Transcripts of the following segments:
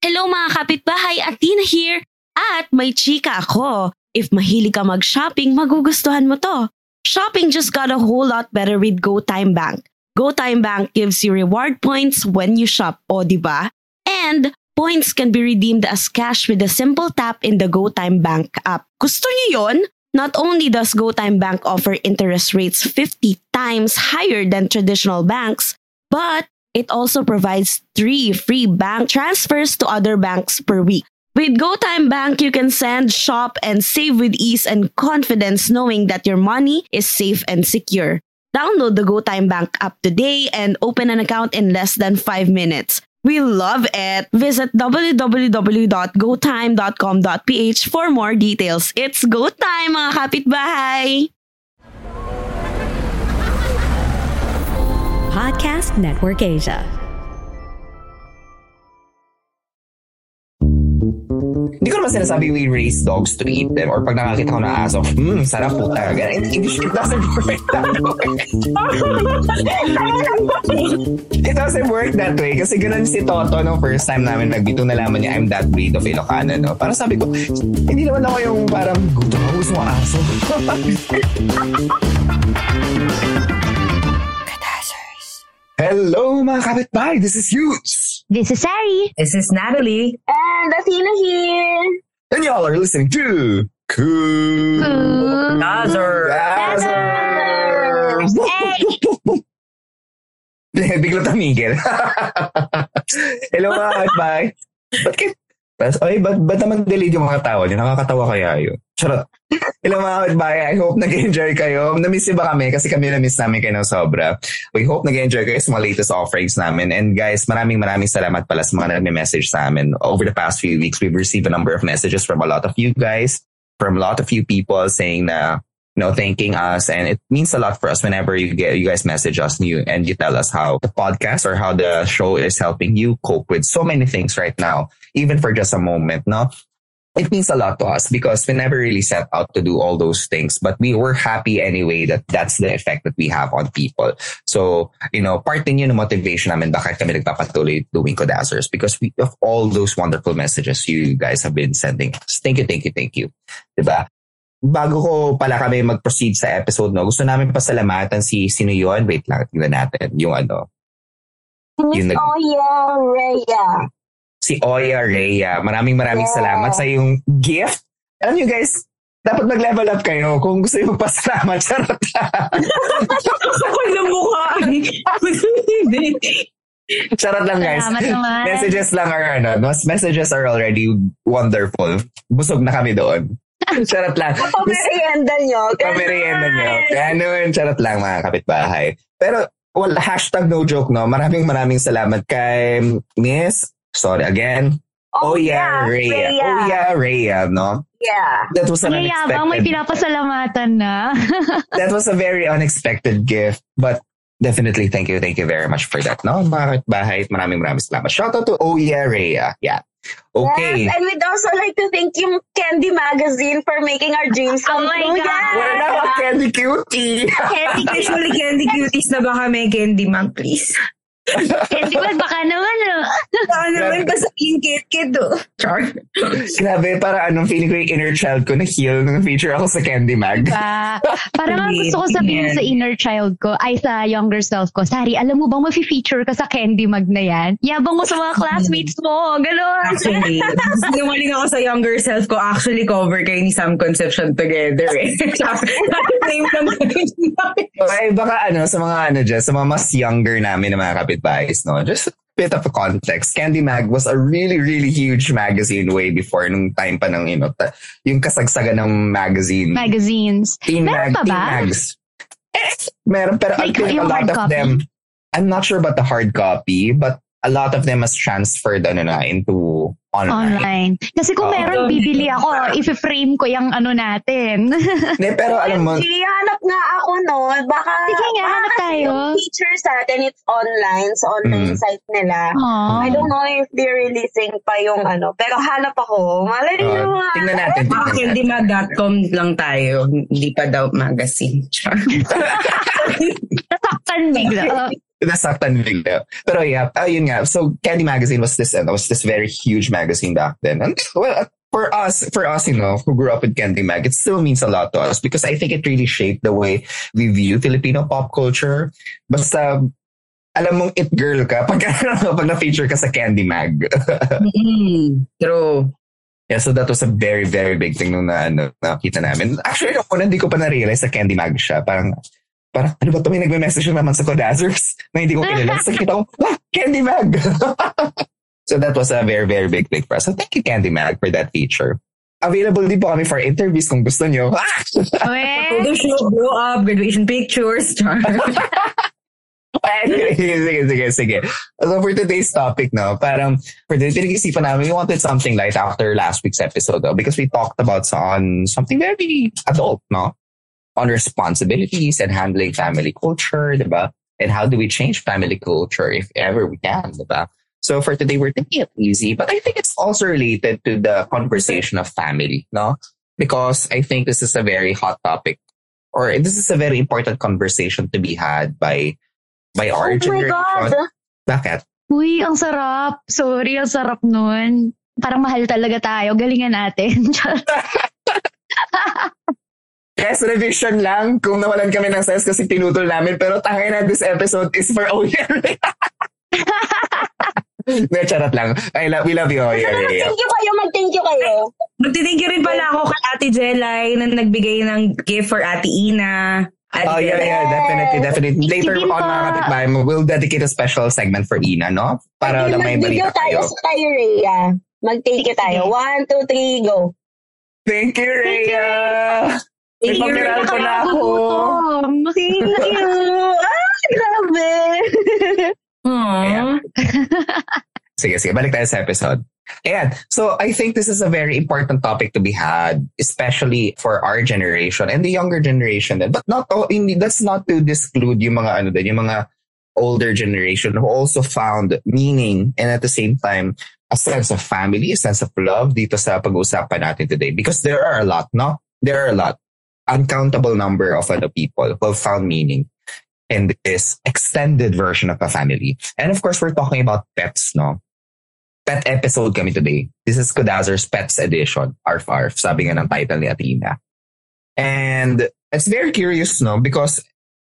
Hello mga kapitbahay, Athena here. At may chika ako. If mahilig ka mag-shopping, magugustuhan mo to. Shopping just got a whole lot better with GoTime Bank. GoTime Bank gives you reward points when you shop, o di ba? And points can be redeemed as cash with a simple tap in the GoTime Bank app. Gusto niyo yon? Not only does GoTime Bank offer interest rates 50 times higher than traditional banks, but it also provides three free bank transfers to other banks per week. With GoTime Bank, you can send, shop, and save with ease and confidence knowing that your money is safe and secure. Download the GoTime Bank app today and open an account in less than 5 minutes. We love it. Visit www.gotime.com.ph for more details. It's go time, mga kapitbahay! Podcast Network Asia. Hindi ko naman sinasabi we raise dogs to eat them or pag nakakita ko na aso, hmm, sarap po talaga. It, it, it doesn't work that way. it doesn't work that way. Kasi ganun si Toto nung first time namin nagbito nalaman niya I'm that breed of Ilocano. No? Parang sabi ko, hindi naman ako yung parang gusto mo aso. mga kapitbahay, this is Hughes. This is Sari. This is Natalie. And Athena here. And y'all are listening to Cool Gazer. Gazers. Bigla tamigil. Hello mga kapitbahay. Ba't kit? Ay, ba't, ba't naman delayed yung mga tawa niyo? Nakakatawa kaya yun. Charot. Hello mga kapitbahay. I hope nag-enjoy kayo. Namiss ba kami? Kasi kami namiss namin kayo ng sobra. We hope nag-enjoy kayo sa mga latest offerings namin. And guys, maraming maraming salamat pala sa mga nagme-message sa amin. Over the past few weeks, we've received a number of messages from a lot of you guys, from a lot of you people saying na you know, thanking us. And it means a lot for us whenever you get, you guys message us and you, and you tell us how the podcast or how the show is helping you cope with so many things right now, even for just a moment, no? It means a lot to us because we never really set out to do all those things, but we were happy anyway that that's the effect that we have on people. So, you know, part din yun ng motivation namin bakit kami nagpapatuloy doing Codazers because we, of all those wonderful messages you guys have been sending us. Thank you, thank you, thank you. Diba? Bago ko pala kami mag-proceed sa episode, no, gusto namin pasalamatan si sino yun. Wait lang, tingnan natin. Yung ano. Miss Yung nag- Oya Rhea. Si Oya Rhea. Maraming maraming Yeah. salamat sa yung gift. Alam nyo guys, dapat mag-level up kayo kung gusto nyo magpasalamat. Charot Kapal na mukha. Charot lang guys. Messages lang are ano, messages are already wonderful. Busog na kami doon. Charot lang. Pamerienda nyo. Pamerienda nyo. Ganun, charot lang mga kapitbahay. Pero, well, hashtag no joke, no? Maraming maraming salamat kay Miss, sorry again, Oh, yeah, Rhea. Oh yeah, Rhea, no? Yeah. That was an Ang yabang may unexpected. pinapasalamatan na. that was a very unexpected gift, but definitely thank you, thank you very much for that, no? Mga kapitbahay, maraming maraming salamat. Shout out to Oh yeah, Rhea. Yeah. Okay. Yes, and we'd also like to thank yung Candy Magazine for making our dreams come Oh my true. God. Yeah. Wala na ako, Candy Cutie. Candy, usually candy cuties na ba kami? Candy man, please. Candy Bag, baka naman, oh. Baka naman sa kit kit oh. Char. Grabe, para anong feeling ko yung inner child ko na heal nung feature ako sa Candy Mag. Pa, parang ang gusto ko sabihin sa inner child ko, ay sa younger self ko, Sari, alam mo bang mafe-feature ka sa Candy Mag na yan? Yabang mo sa mga classmates mo, gano'n. Actually, sinungaling ako sa younger self ko. Actually, cover kayo ni Sam Conception together eh. Same lang Okay, baka ano, sa mga ano dyan, sa mga mas younger namin na mga kapitbahays, no? Just a bit of a context. Candy Mag was a really, really huge magazine way before nung time pa ng, you know, ta- yung kasagsagan ng magazine. Magazines. teen Meron pa teen ba? mags. Eh, meron, pero Like, a lot of copy? them, I'm not sure about the hard copy, but a lot of them has transferred ano na into online. Online. Kasi kung Oo. meron, bibili ako. If-frame ko yung ano natin. Hindi, pero alam mo, OMG, hanap nga ako nun. Baka, Sige nga, baka hanap tayo. Yung feature sa atin, it's online, sa online Mm. site nila. Aww. I don't know if they're releasing pa yung ano, pero hanap ako. Malay uh, nyo nga. tingnan natin. Tingnan natin. candymag.com lang tayo. Hindi pa daw magazine. Char. Nasaktan bigla. Nasaktan bigla. Pero yeah, uh, yun nga. So Candy Magazine was this, uh, was this very huge magazine back then. And well, for us, for us, you know, who grew up with Candy Mag, it still means a lot to us because I think it really shaped the way we view Filipino pop culture. Basta, alam mong it girl ka pag, pag na-feature ka sa Candy Mag. Mm, true. yeah, so that was a very, very big thing nung na, ano, nakita namin. Actually, nung una, hindi ko pa na-realize sa Candy Mag siya. Parang, parang, ano ba ito? May nagme-message naman sa Kodazers na hindi ko kilala. Tapos nakita ko, ah, Candy Mag! so that was a very, very big thing for us. So thank you, Candy Mag, for that feature. Available din po kami for interviews kung gusto nyo. Photo shoot, grow up, graduation pictures. Char. anyway, sige, sige, sige. So for today's topic, no, parang for the pinag-isipan namin, we wanted something light after last week's episode, though, because we talked about on something very adult, no? On responsibilities and handling family culture, diba? And how do we change family culture if ever we can, diba? So for today, we're taking it easy, but I think it's also related to the conversation of family, no? Because I think this is a very hot topic, or this is a very important conversation to be had by by our Oh my generation. God. Bakit? Uy, ang sarap. Sorry, ang sarap nun. Parang mahal talaga tayo. Galingan natin. Yes, revision lang kung nawalan kami ng sense kasi tinutol namin. Pero tangay na this episode is for Oyer. Hindi, charot lang. I love, we love you, Oyer. Mag-thank you kayo, mag-thank you kayo. Magti-thank you rin pala ako kay Ate Jelay na nagbigay ng gift for Ate Ina. Ate Oh, yeah, yeah, definitely, definitely. Later Sige on, pa. mga kapitbahay mo, we'll dedicate a special segment for Ina, no? Para lang may mag-video balita tayo kayo. sa tayo, Rhea. Mag-thank you tayo. One, two, three, go. Thank you, Rhea! Thank you, pamiral ko na ako. Gutom. Thank you. ah, grabe. Aww. Sige, sige. Balik tayo sa episode. Ayan. So, I think this is a very important topic to be had, especially for our generation and the younger generation. Then. But not all, hindi, that's not to disclude yung mga, ano din, yung mga older generation who also found meaning and at the same time, a sense of family, a sense of love dito sa pag-uusapan natin today. Because there are a lot, no? There are a lot. Uncountable number of other people who have found meaning in this extended version of a family. And of course, we're talking about pets, no? Pet episode kami today. This is Kodazer's Pets Edition, Arf Arf, sabi nga ng title ni Athena. And it's very curious, no? Because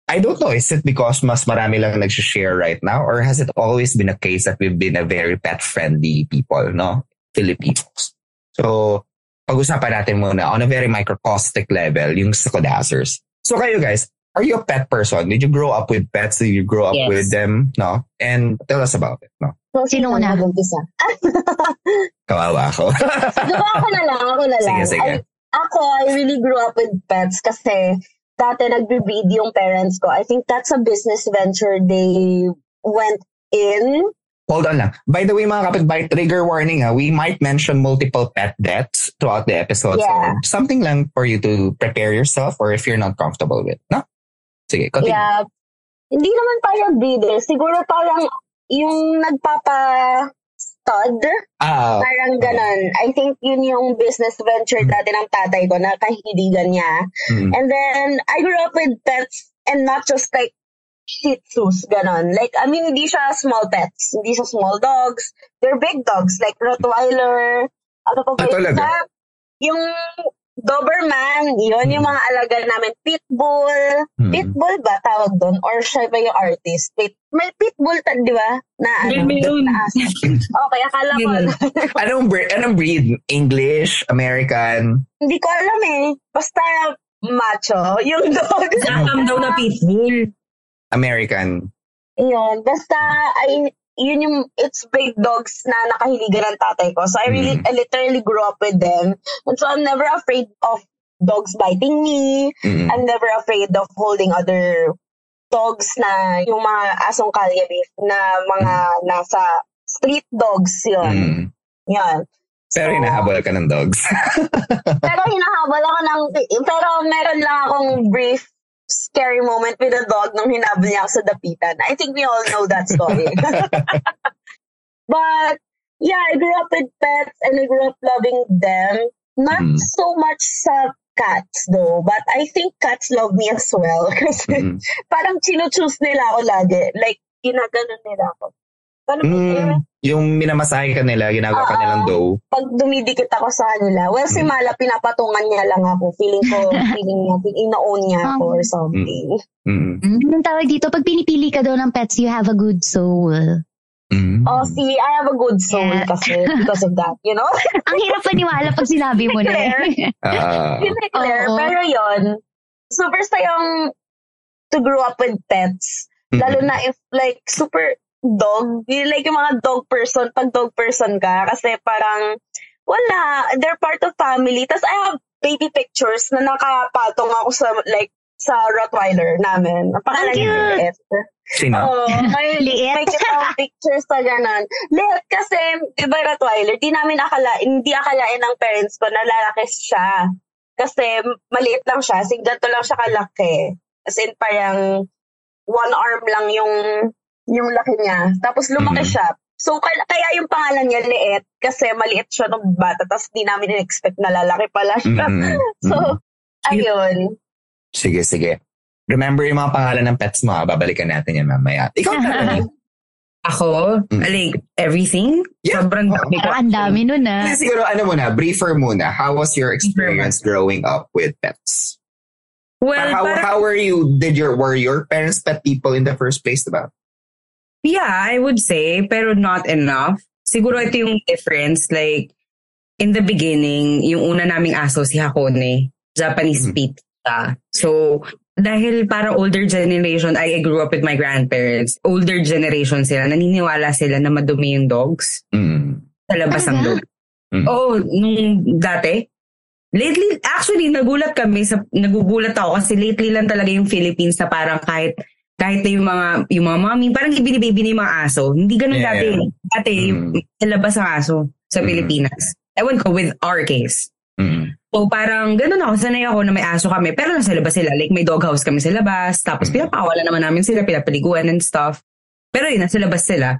I don't know, is it because mas marami lang nag-share right now or has it always been a case that we've been a very pet-friendly people, no? Filipinos. So, pag-usapan natin muna on a very microcostic level, yung sa Kodazers. So kayo guys, are you a pet person? Did you grow up with pets? Did you grow up Yes. with them? No? And tell us about it, no? So, Sino una? mag-umpisa? Kawawa ako. Diba ako na lang, ako na lang. sige, sige. I- ako, I really grew up with pets kasi dati nagbe-breed yung parents ko. I think that's a business venture they went in. Hold on lang. By the way, mga kapitbahay, trigger warning ha, we might mention multiple pet deaths throughout the episode. Yeah. So, something lang for you to prepare yourself or if you're not comfortable with. No? Sige, continue. Yeah. Hindi naman parang breeder. Siguro parang yung nagpapa-stud. Ah, Parang ganon. I think yun yung business venture dati ng tatay ko na kahiligan niya. mm, And then, I grew up with pets and not just like Shih Tzus, ganon. Like, I mean, hindi siya small pets. Hindi siya small dogs. They're big dogs, like Rottweiler. Ano pa ba Ah, yung talaga? isa? Yung Doberman, yun yung mga alaga namin. Pitbull. mm. Pitbull ba tawag doon? Or siya ba yung artist? Pit, may pitbull, ta- di ba? Na ano? May yun. Okay, akala ko. Anong, breed, anong breed? English? American? hindi ko alam eh. Basta macho. Yung dog. Nakam daw na pitbull. American? Yun. Basta, ay, yun yung, it's big dogs na nakahiligan ng tatay ko. So, I really, Mm. I literally grew up with them. And so, I'm never afraid of dogs biting me. Mm. I'm never afraid of holding other dogs na yung mga asong kalye beef na mga nasa street dogs yun. Mm. Yan. Pero So, hinahabol ka ng dogs. Pero hinahabol ako ng, pero meron lang akong brief scary moment with a dog nung hinabol niya ako sa dapitan. I think we all know that story. but, yeah, I grew up with pets and I grew up loving them. Not Mm. so much sa cats though, but I think cats love me as well. Kasi Mm. parang chino-choose nila ako lagi. Like, ginaganon nila ako. Paano? Mm. Yung minamasahe ka nila, ginagawa ka Oo. nilang dough. pag dumidikit ako sa kanila, well, si Mm. Mala, pinapatungan niya lang ako. Feeling ko, feeling niya, ina-own niya ako or something. Mm. Anong tawag dito? Pag pinipili ka daw ng pets, you have a good soul. Mm. Oh, see, I have a good soul Yeah. kasi because of that, you know? Ang hirap paniwala pag sinabi mo na. Ah. Yun clear. Oo. Pero yon super sayang to grow up with pets. Lalo na if like super dog, yung like yung mga dog person, pag dog person ka, kasi parang wala, they're part of family. Tapos I have baby pictures na nakapatong ako sa like sa Rottweiler namin. Ang cute! Sino? Oo, may, Liit. may kitang pictures sa ganon. Liet kasi, di ba Rottweiler, di namin akala, hindi akalain ng parents ko na lalaki siya. Kasi maliit lang siya, kasi ganito lang siya kalaki. As in, parang one arm lang yung yung laki niya. Tapos lumaki Mhm. siya. So, kaya, kaya yung pangalan niya Liet, kasi maliit siya nung bata, tapos di namin in-expect na lalaki pala siya. Mm-mm. So, Mm-mm. ayun. Sige, sige. Remember yung mga pangalan ng pets mo, ha? babalikan natin yan mamaya. Ikaw na, Ako, Mm. like, everything? Yeah. Sobrang dami ko. Parang ang dami nun ah. Kasi siguro, ano muna, briefer muna. How was your experience growing up with pets? Well, how, parang- how were you, did your, were your parents pet people in the first place, diba? Yeah, I would say, pero not enough. Siguro ito yung difference. Like, in the beginning, yung una naming aso, si Hakone, Japanese Mhm. Pit siya. So, dahil para older generation, I grew up with my grandparents. Older generation sila, naniniwala sila na madumi yung dogs Mm. sa labas ng Talaga? dog. Mhm. Oo, nung dati. Lately, actually, nagulat kami sa, nagugulat ako kasi lately lang talaga yung Philippines na parang kahit kahit na yung mga yung mga mommy, parang ibinibaby na yung mga aso. Hindi ganun Yeah. dati. Dati, Mm. sa labas ang aso sa Mm. Pilipinas. Ewan ko, with our case. Mm. So parang ganun ako, sanay ako na may aso kami, pero nasa labas sila. Like may doghouse kami sa labas, tapos Mm. pinapakawala naman namin sila, pinapaliguan and stuff. Pero yun, nasa labas sila.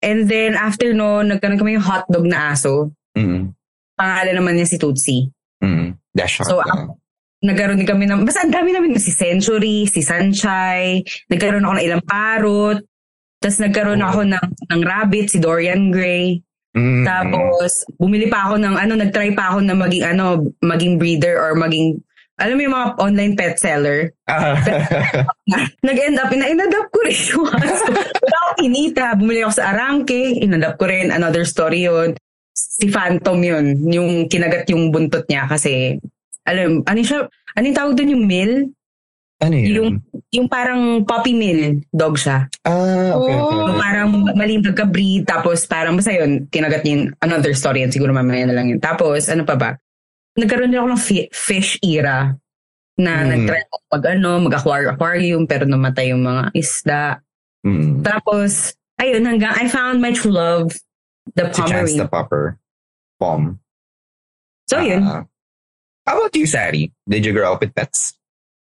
And then after no, nagkaroon kami yung hotdog na aso. Mm. Pangalan naman niya si Tootsie. Mm. Dash So, dog. Nagkaroon din kami ng, basta ang dami namin, si Century, si Sunshine, nagkaroon ako ng ilang parrot, tapos nagkaroon Oh. ako ng, ng rabbit, si Dorian Gray. Mm. Tapos, bumili pa ako ng, ano, nagtry pa ako na maging, ano, maging breeder or maging, alam mo yung mga online pet seller. Ah. Nag-end up, ina-adapt ko rin aso. Wala akong kinita. Bumili ako sa Arangke, in-adapt ko rin. Another story yun. Si Phantom yun. Yung kinagat yung buntot niya kasi, alam, ano siya, ano yung tawag doon yung mill? ano yun? Yung, yung parang puppy mill dog siya. ah, okay, okay. So, okay. parang mali pagka-breed, tapos parang basta yun, kinagat niya yung another story yan, siguro mamaya na lang yun. Tapos, ano pa ba? Nagkaroon din ako ng fi- fish era na Hmm. nag-try ako pag ano, mag-aquarium, pero namatay yung mga isda. Mm. Tapos, ayun, hanggang I found my true love, the Si Chance the Pomeranian. Popper. Pom. So, yun. How about you, Sari? Did you grow up with pets?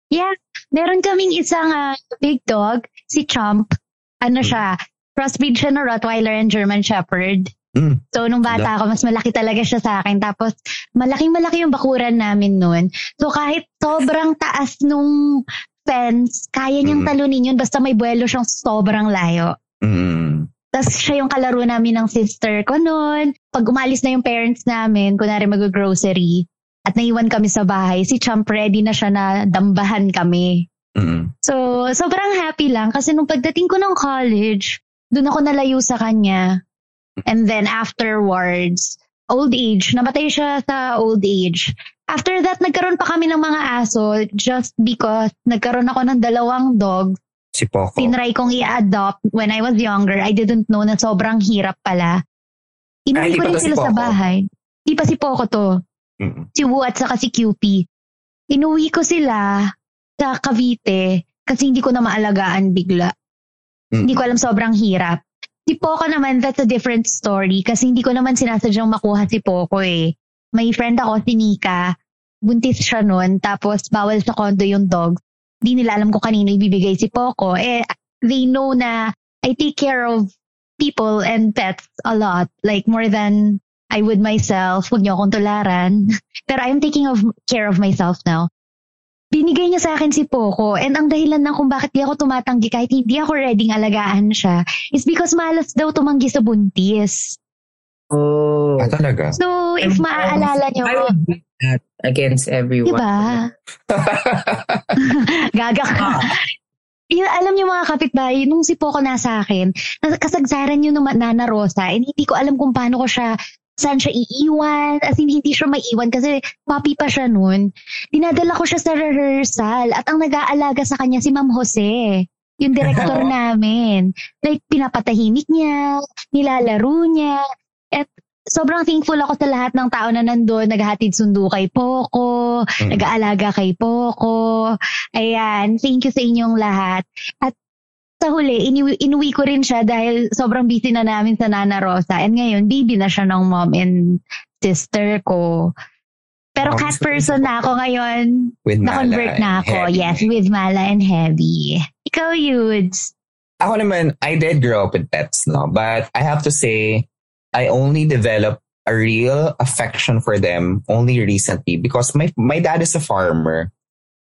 Yeah, meron kaming isang ah, big dog, si Chomp. Ano siya, crossbreed siya ng Rottweiler and German Shepherd. Mm. So, nung bata ako, mas malaki talaga siya sa akin. Tapos, malaking-malaki yung bakuran namin noon. So, kahit sobrang taas nung fence, kaya niyang Mm. talunin yun basta may buwelo siyang sobrang layo. Mm. Tapos siya yung kalaro namin ng sister ko noon. Pag umalis na yung parents namin, kunwari mag-grocery, at naiwan kami sa bahay, si Champ ready na siya na dambahan kami. Mm. So, sobrang happy lang kasi nung pagdating ko ng college, doon ako nalayo sa kanya. And then afterwards, old age, namatay siya sa old age. After that, nagkaroon pa kami ng mga aso just because nagkaroon ako ng dalawang dog Si Poco. tinry kong i-adopt when I was younger. I didn't know na sobrang hirap pala. Inuwi ko rin to si sila sa bahay. Di pa si Poco to. Mm. Si Wu at saka si QP. Inuwi ko sila sa Cavite kasi hindi ko na maalagaan bigla. Mm. Hindi ko alam sobrang hirap. Si Poco naman, that's a different story kasi hindi ko naman sinasadyang makuha si Poco eh. May friend ako, si Nika, buntis siya noon, tapos bawal sa condo yung dog. Di nila alam kung kanino ibibigay si Poco. Eh, they know na I take care of people and pets a lot, like more than I would myself. Huwag niyo akong tularan. Pero I'm taking of care of myself now. Binigay niya sa akin si Poco and ang dahilan ng kung bakit di ako tumatanggi kahit hindi ako ready alagaan siya is because malas daw tumanggi sa buntis. Oh. Ah, talaga? So, if maaalala niyo, I would do that against everyone. diba? Gaga ka. Yung, alam niyo mga kapitbahay, nung si Poco nasa akin, kasagsaran yun ng Nana Rosa, and hindi ko alam kung paano ko siya, saan siya iiwan, as in hindi siya maiwan kasi papi pa siya nun. Dinadala ko siya sa rehearsal at ang nag-aalaga sa kanya si Ma'am Jose, yung director namin. Like, pinapatahimik niya, nilalaro niya, at sobrang thankful ako sa lahat ng tao na nandun, naghahatid sundo kay Poco, Mm. nag-aalaga kay Poco. Ayan, thank you sa inyong lahat. At sa huli, inuwi, inuwi ko rin siya dahil sobrang busy na namin sa Nana Rosa. And ngayon, baby na siya ng mom and sister ko. Pero Oh, cat so- person na ako ngayon. With Na-convert na ako. Heavy. Yes, with Mala and Heavy. Ikaw, Yudes. Ako naman, I did grow up with pets, no? But I have to say, I only developed a real affection for them only recently because my my dad is a farmer.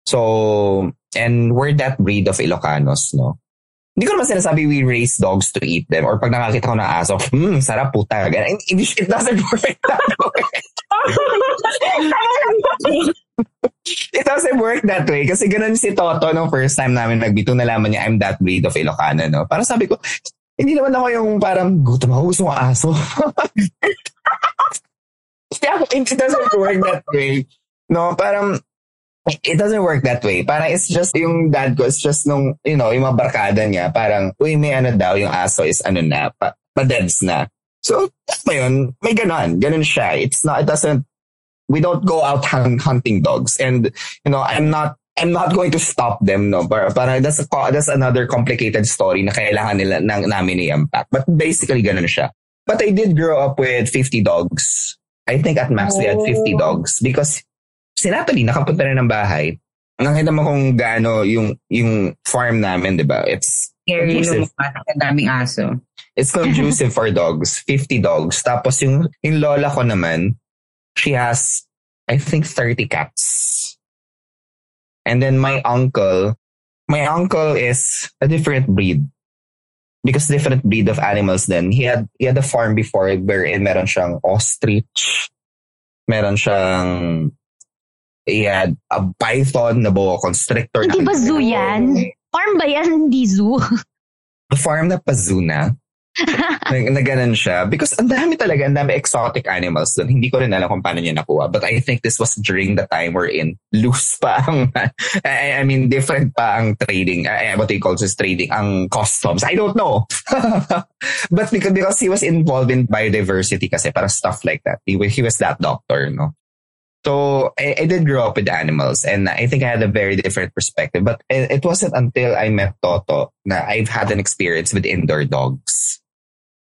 So, and we're that breed of Ilocanos, no? Hindi ko naman sinasabi we raise dogs to eat them or pag nakakita ko ng aso, hmm, sarap puta. Ganun. It, doesn't work that way. It doesn't work that way. Kasi ganun si Toto nung first time namin nagbito, nalaman niya, I'm that breed of Ilocano, no? Parang sabi ko, hindi naman ako yung parang gutom ako, gusto aso. it doesn't work that way. No, parang, it doesn't work that way. Parang it's just, yung dad ko, it's just nung, you know, yung mga barkada niya, parang, uy, may ano daw, yung aso is ano na, pa, pa-deads na. So, mo yun, may ganon. Ganon siya. It's not, it doesn't, we don't go out hun- hunting dogs. And, you know, I'm not, I'm not going to stop them, no. Para, para that's, a, that's another complicated story na kailangan nila ng, namin i-unpack. But basically, ganun siya. But I did grow up with 50 dogs. I think at max we had 50 dogs because si Natalie nakapunta na ng bahay. Nakita mo kung gaano yung, yung farm namin, di ba? It's Scary Conducive. lumabas ang daming aso. It's conducive for dogs. 50 dogs. Tapos yung, yung lola ko naman, she has, I think, 30 cats. And then my uncle, my uncle is a different breed. Because different breed of animals then. He had, he had a farm before wherein meron siyang ostrich. Meron siyang, he had a python na boa constrictor. Hindi ba zoo yan? Farm ba yan? Hindi zoo. Farm na pazuna. na, na ganun siya. Because ang dami talaga, ang dami exotic animals doon. Hindi ko rin alam kung paano niya nakuha. But I think this was during the time we're in. Loose pa ang, I, I mean, different pa ang trading. Uh, what they call this trading, ang customs. I don't know. But because, because he was involved in biodiversity kasi, para stuff like that. He, he was that doctor, no? So I, I did grow up with animals and I think I had a very different perspective. But it, it wasn't until I met Toto na I've had an experience with indoor dogs.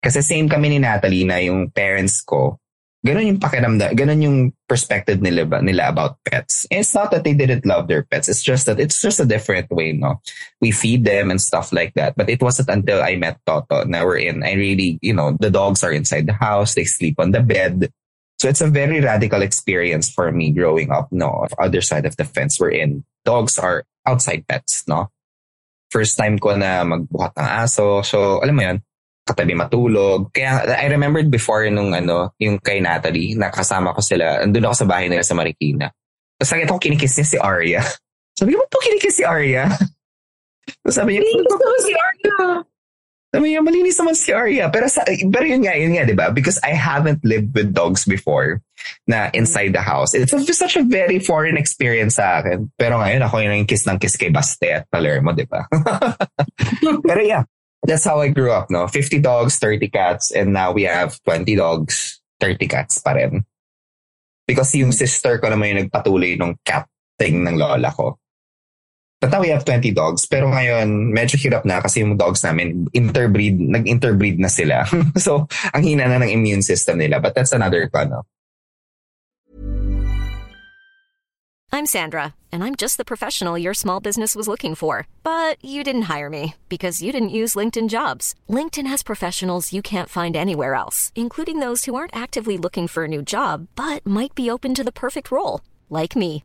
Kasi same kami ni Natalie na yung parents ko, ganun yung pakiramdam, ganun yung perspective nila, nila about pets. And it's not that they didn't love their pets. It's just that it's just a different way, no? We feed them and stuff like that. But it wasn't until I met Toto na we're in, I really, you know, the dogs are inside the house, they sleep on the bed. So it's a very radical experience for me growing up, no? Other side of the fence we're in. Dogs are outside pets, no? First time ko na magbuhat ng aso. So, alam mo yun, katabi matulog. Kaya I remembered before nung ano, yung kay Natalie, nakasama ko sila, andun ako sa bahay nila sa Marikina. Tapos nakita ko kinikiss niya si Arya. Sabi ko, ba't to kinikiss si Arya? Tapos sabi niya, ko si Arya. Sabi niya, malinis naman si Arya. Pero, sa, pero yun nga, yun nga, di ba? Because I haven't lived with dogs before na inside the house. It's a, such a very foreign experience sa akin. Pero ngayon, ako yun yung kiss ng kiss kay Baste at Palermo, di ba? pero yeah, that's how I grew up, no? 50 dogs, 30 cats, and now we have 20 dogs, 30 cats pa rin. Because yung sister ko naman yung nagpatuloy ng cat thing ng lola ko. Tata, we have 20 dogs. Pero ngayon, medyo hirap na kasi yung dogs namin, interbreed, nag-interbreed na sila. so, ang hina na ng immune system nila. But that's another, ano, I'm Sandra, and I'm just the professional your small business was looking for. But you didn't hire me because you didn't use LinkedIn jobs. LinkedIn has professionals you can't find anywhere else, including those who aren't actively looking for a new job but might be open to the perfect role, like me.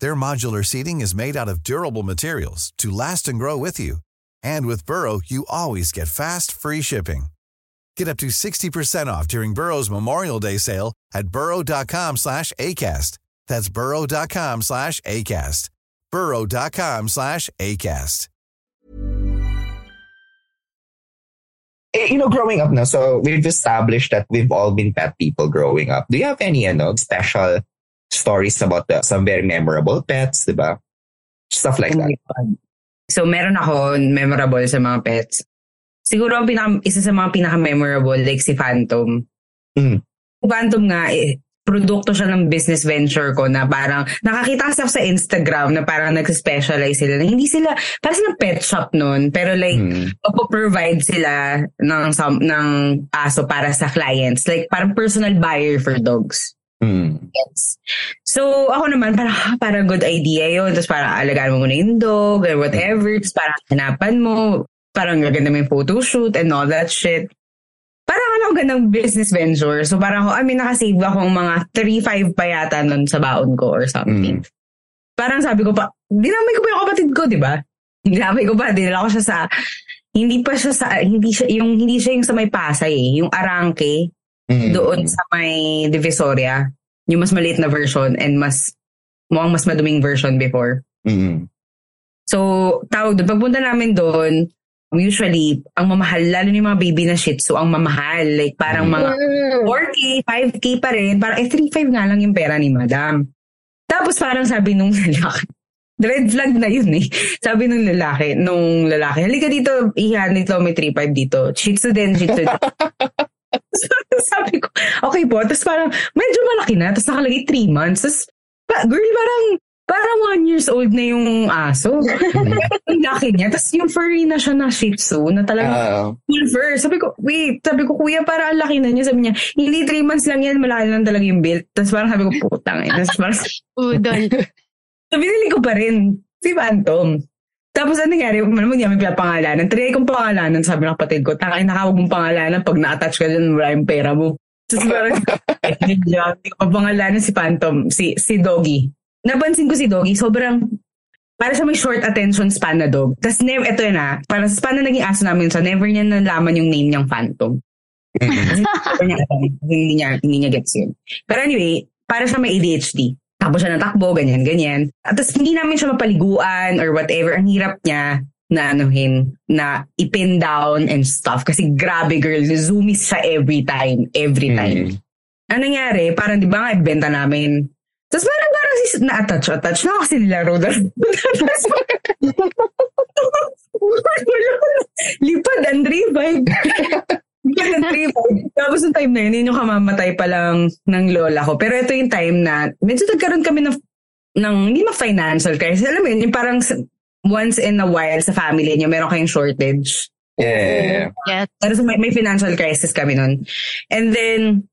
Their modular seating is made out of durable materials to last and grow with you. And with Burrow, you always get fast, free shipping. Get up to 60% off during Burrow's Memorial Day sale at burrow.com slash ACAST. That's burrow.com slash ACAST. burrow.com slash ACAST. Eh, you know, growing up now, so we've established that we've all been pet people growing up. Do you have any, you know, special stories about the, some very memorable pets, di ba? Stuff like that. So, meron ako memorable sa mga pets. Siguro ang pinaka, isa sa mga pinaka-memorable, like si Phantom. Mm. Si Phantom nga, eh, produkto siya ng business venture ko na parang nakakita ako sa Instagram na parang nag-specialize sila na hindi sila parang silang pet shop nun pero like Mm. provide sila ng some, ng aso para sa clients like parang personal buyer for dogs Mm. Yes. So, ako naman, parang, ah, parang good idea yun. Tapos parang alagaan mo muna yung dog or whatever. Tapos parang hanapan mo. Parang gaganda mo yung photoshoot and all that shit. Parang ano, gandang business venture. So parang ako, I mean, nakasave akong mga 3-5 pa yata nun sa baon ko or something. Parang sabi ko pa, dinamay ko pa yung kapatid ko, di ba? Dinamay ko pa, dinala ko siya sa, hindi pa siya sa, hindi siya, yung, hindi siya yung sa may Pasay eh, yung Arangke, Mm. doon sa may Divisoria. Yung mas maliit na version and mas, mukhang mas maduming version before. Mm. So, tawag doon. Pagpunta namin doon, usually, ang mamahal, lalo yung mga baby na shih tzu, ang mamahal. Like, parang mga 4K, 5K pa rin. Parang, eh, 3.5 nga lang yung pera ni madam. Tapos parang sabi nung lalaki, red flag na yun eh. Sabi nung lalaki, nung lalaki, halika dito, iyan dito, may 3.5 dito. Shih tzu din, shih tzu din. sabi ko, okay po. Tapos parang, medyo malaki na. Tapos nakalagay 3 months. Tapos, pa, girl, parang, parang one years old na yung aso. Ang laki niya. Tapos yung furry na siya na shih tzu na talagang Ah, full fur. Sabi ko, wait, sabi ko, kuya, para ang laki na niya. Sabi niya, hindi three months lang yan, malaki lang talaga yung build. Tapos parang sabi ko, putang eh. Tapos parang, Udon. so binili ko pa rin, si Phantom. Tapos ano nangyari, ano mo niya may pangalanan. Try kong pangalanan, sabi ng kapatid ko, tangay nakawag mong pangalanan pag na-attach ka dyan, wala yung pera mo. Tapos parang, hindi ko pa pangalanan si Phantom, si, si Doggy. Napansin ko si Doggy, sobrang para sa may short attention span na dog. Tapos never, ito yun ah, para sa span na naging aso namin, so never niya nalaman yung name niyang Phantom. Niya alam. hindi niya, hindi niya gets yun. Pero anyway, para sa may ADHD. Takbo siya ng takbo, ganyan, ganyan. At tapos hindi namin siya mapaliguan or whatever. Ang hirap niya na anuhin, na ipin down and stuff. Kasi grabe girl, zoomies siya every time. Every time. Mm. Ang nangyari, parang di ba nga, ibenta namin. Tapos parang parang si, na-attach, attach na kasi nilaro na. Lipad and revive. Lipad and revive. Tapos yung time na yun, yun yung kamamatay pa lang ng lola ko. Pero ito yung time na, medyo nagkaroon kami ng, ng hindi ma-financial crisis. Alam mo yun, yung parang once in a while sa family niyo, meron kayong shortage. Yeah. Yes. Pero so may, may financial crisis kami nun. And then,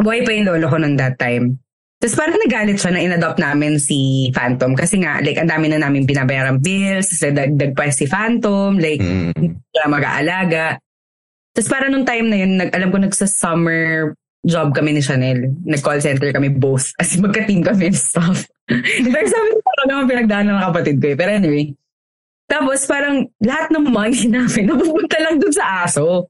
buhay pa yung lolo ko nun that time. Tapos parang nagalit siya na inadopt namin si Phantom kasi nga, like, ang dami na namin binabayarang bills, tapos dagdag pa si Phantom, like, Mm. mag-aalaga. Tapos parang nung time na yun, nag, alam ko nagsa-summer job kami ni Chanel. Nag-call center kami both. As in, magka-team kami and stuff. Pero sabi ko, parang naman pinagdaanan ng kapatid ko eh. Pero anyway. Tapos parang lahat ng money namin napupunta lang dun sa aso.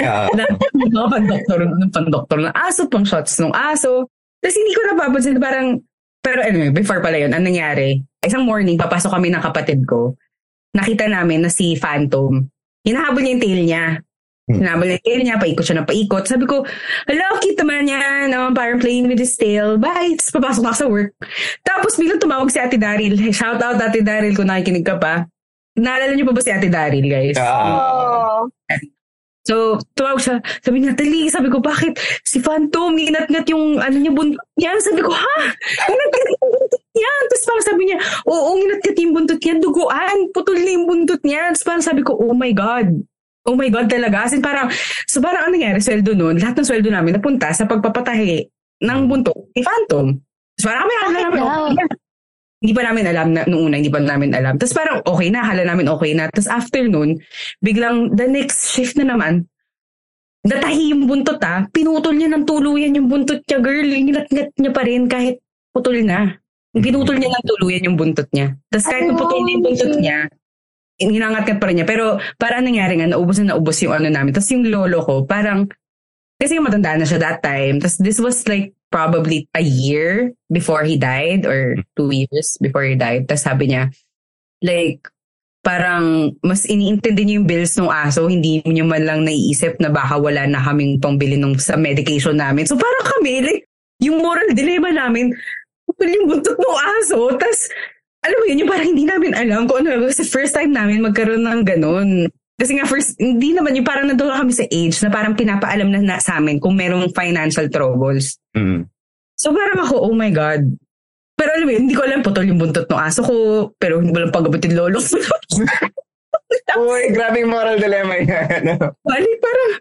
Ah, na mga pandoktor, ng pandoktor ng aso, pang shots ng aso. Tapos hindi ko napapansin, parang, pero anyway, before pala yun, ang nangyari, isang morning, papasok kami ng kapatid ko, nakita namin na si Phantom, hinahabol niya yung tail niya. Hmm. Hinahabol niya paikot siya ng paikot. Sabi ko, hello, cute naman yan. Um, parang playing with his tail. Bye. Tapos papasok na ako sa work. Tapos biglang tumawag si Ate Daryl. Shout out Ate Daryl kung nakikinig ka pa. Naalala niyo pa ba si Ate Daryl, guys? Oh. So, tumawag siya. Sabi niya, Tali, sabi ko, bakit? Si Phantom, inat-ngat yung, ano niya, buntot niya. Sabi ko, ha? Inat-ngat yung buntot niya. Tapos parang sabi niya, oo, inat-ngat yung buntot niya. Duguan, putol na yung buntot niya. Tapos parang sabi ko, oh my God. Oh my God talaga. As in parang, so parang ano nangyari, sweldo nun, lahat ng sweldo namin napunta sa pagpapatahi ng buntot ni Phantom. Tapos parang kami, akala namin, daw? okay na. Hindi pa namin alam na, noong una, hindi pa namin alam. Tapos parang okay na, hala namin okay na. Tapos after nun, biglang the next shift na naman, natahi yung buntot ah. Pinutol niya ng tuluyan yung buntot niya, girl. Ingat-ngat niya pa rin kahit putol na. Pinutol niya ng tuluyan yung buntot niya. Tapos kahit Ano? putol na yung buntot niya, hinangat pa rin niya. Pero parang nangyari nga, naubos na naubos yung ano namin. Tapos yung lolo ko, parang, kasi matanda na siya that time. Tapos this was like probably a year before he died or two years before he died. Tapos sabi niya, like, parang mas iniintindi niyo yung bills ng aso, hindi niyo man lang naiisip na baka wala na kaming pangbili nung sa medication namin. So parang kami, like, yung moral dilemma namin, yung buntot ng aso, tas alam mo yun, yung parang hindi namin alam kung ano, kasi first time namin magkaroon ng ganun. Kasi nga first, hindi naman yung parang nandun kami sa age na parang pinapaalam na, na sa amin kung merong financial troubles. Mm. So parang ako, oh my God. Pero alam mo yun, hindi ko alam putol yung buntot ng aso ko, pero hindi ko alam pagabutin lolo. Uy, grabe yung moral dilemma yan. Bali, parang,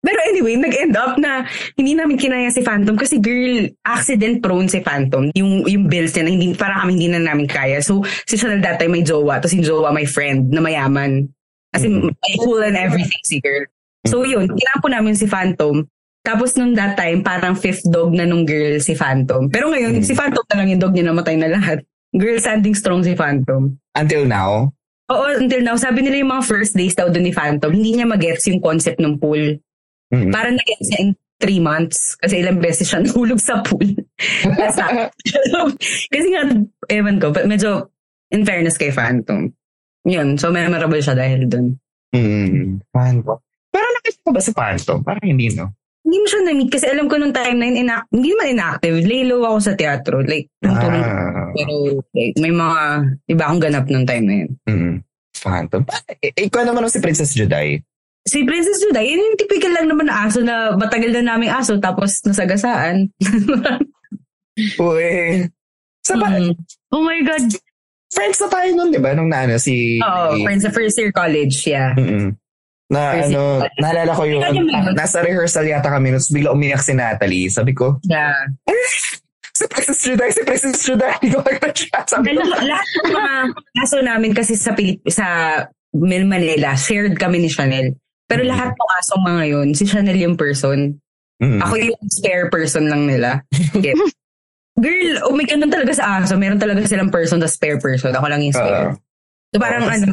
pero anyway, nag-end up na hindi namin kinaya si Phantom kasi girl, accident prone si Phantom. Yung, yung bills niya, na hindi, parang kami hindi na namin kaya. So, si Chanel time may jowa, tapos yung jowa may friend na mayaman. As in, may cool and everything si girl. So yun, kinampo namin si Phantom. Tapos nung that time, parang fifth dog na nung girl si Phantom. Pero ngayon, si Phantom na lang yung dog niya namatay na lahat. Girl standing strong si Phantom. Until now? Oo, until now, sabi nila yung mga first days daw doon ni Phantom, hindi niya magets yung concept ng pool. Mm. Parang nag-gets niya in three months kasi ilang beses siya nahulog sa pool. Kasi nga, ewan ko, but medyo in fairness kay Phantom. Yun, so memorable siya dahil doon. Mm. Phantom. Pero nakita ko ba si Phantom? Parang hindi, no? Hindi mo siya na-meet kasi alam ko nung time na yun, ina- hindi naman inactive. Lay low ako sa teatro. Like, Ah. Pero like, may mga iba akong ganap nung time na yun. Mm. Phantom. Eh, ikaw naman si Princess Juday. Si Princess Juday, yun yung typical lang naman na aso na matagal na naming aso tapos nasagasaan. Uy. Sa ba? Mm. Oh my God. Friends na tayo nun, di ba? Nung naano, si... Oo, friends sa first year college, yeah. Mm-mm. Na First ano, year. naalala ko yung, yun. nasa rehearsal yata kami, tapos bigla umiyak si Natalie. Sabi ko, Yeah. si Princess Juday, si Princess Juday. Hindi ko siya. Sabi ko, Lahat, ng mga aso namin kasi sa Pilip sa Manila, shared kami ni Chanel. Pero Mm. lahat ng aso mga yun, si Chanel yung person. mm. Ako yung spare person lang nila. Okay. Girl, oh my ganun talaga sa aso. Meron talaga silang person na spare person. Ako lang yung spare. Oo. so parang Oo, ano,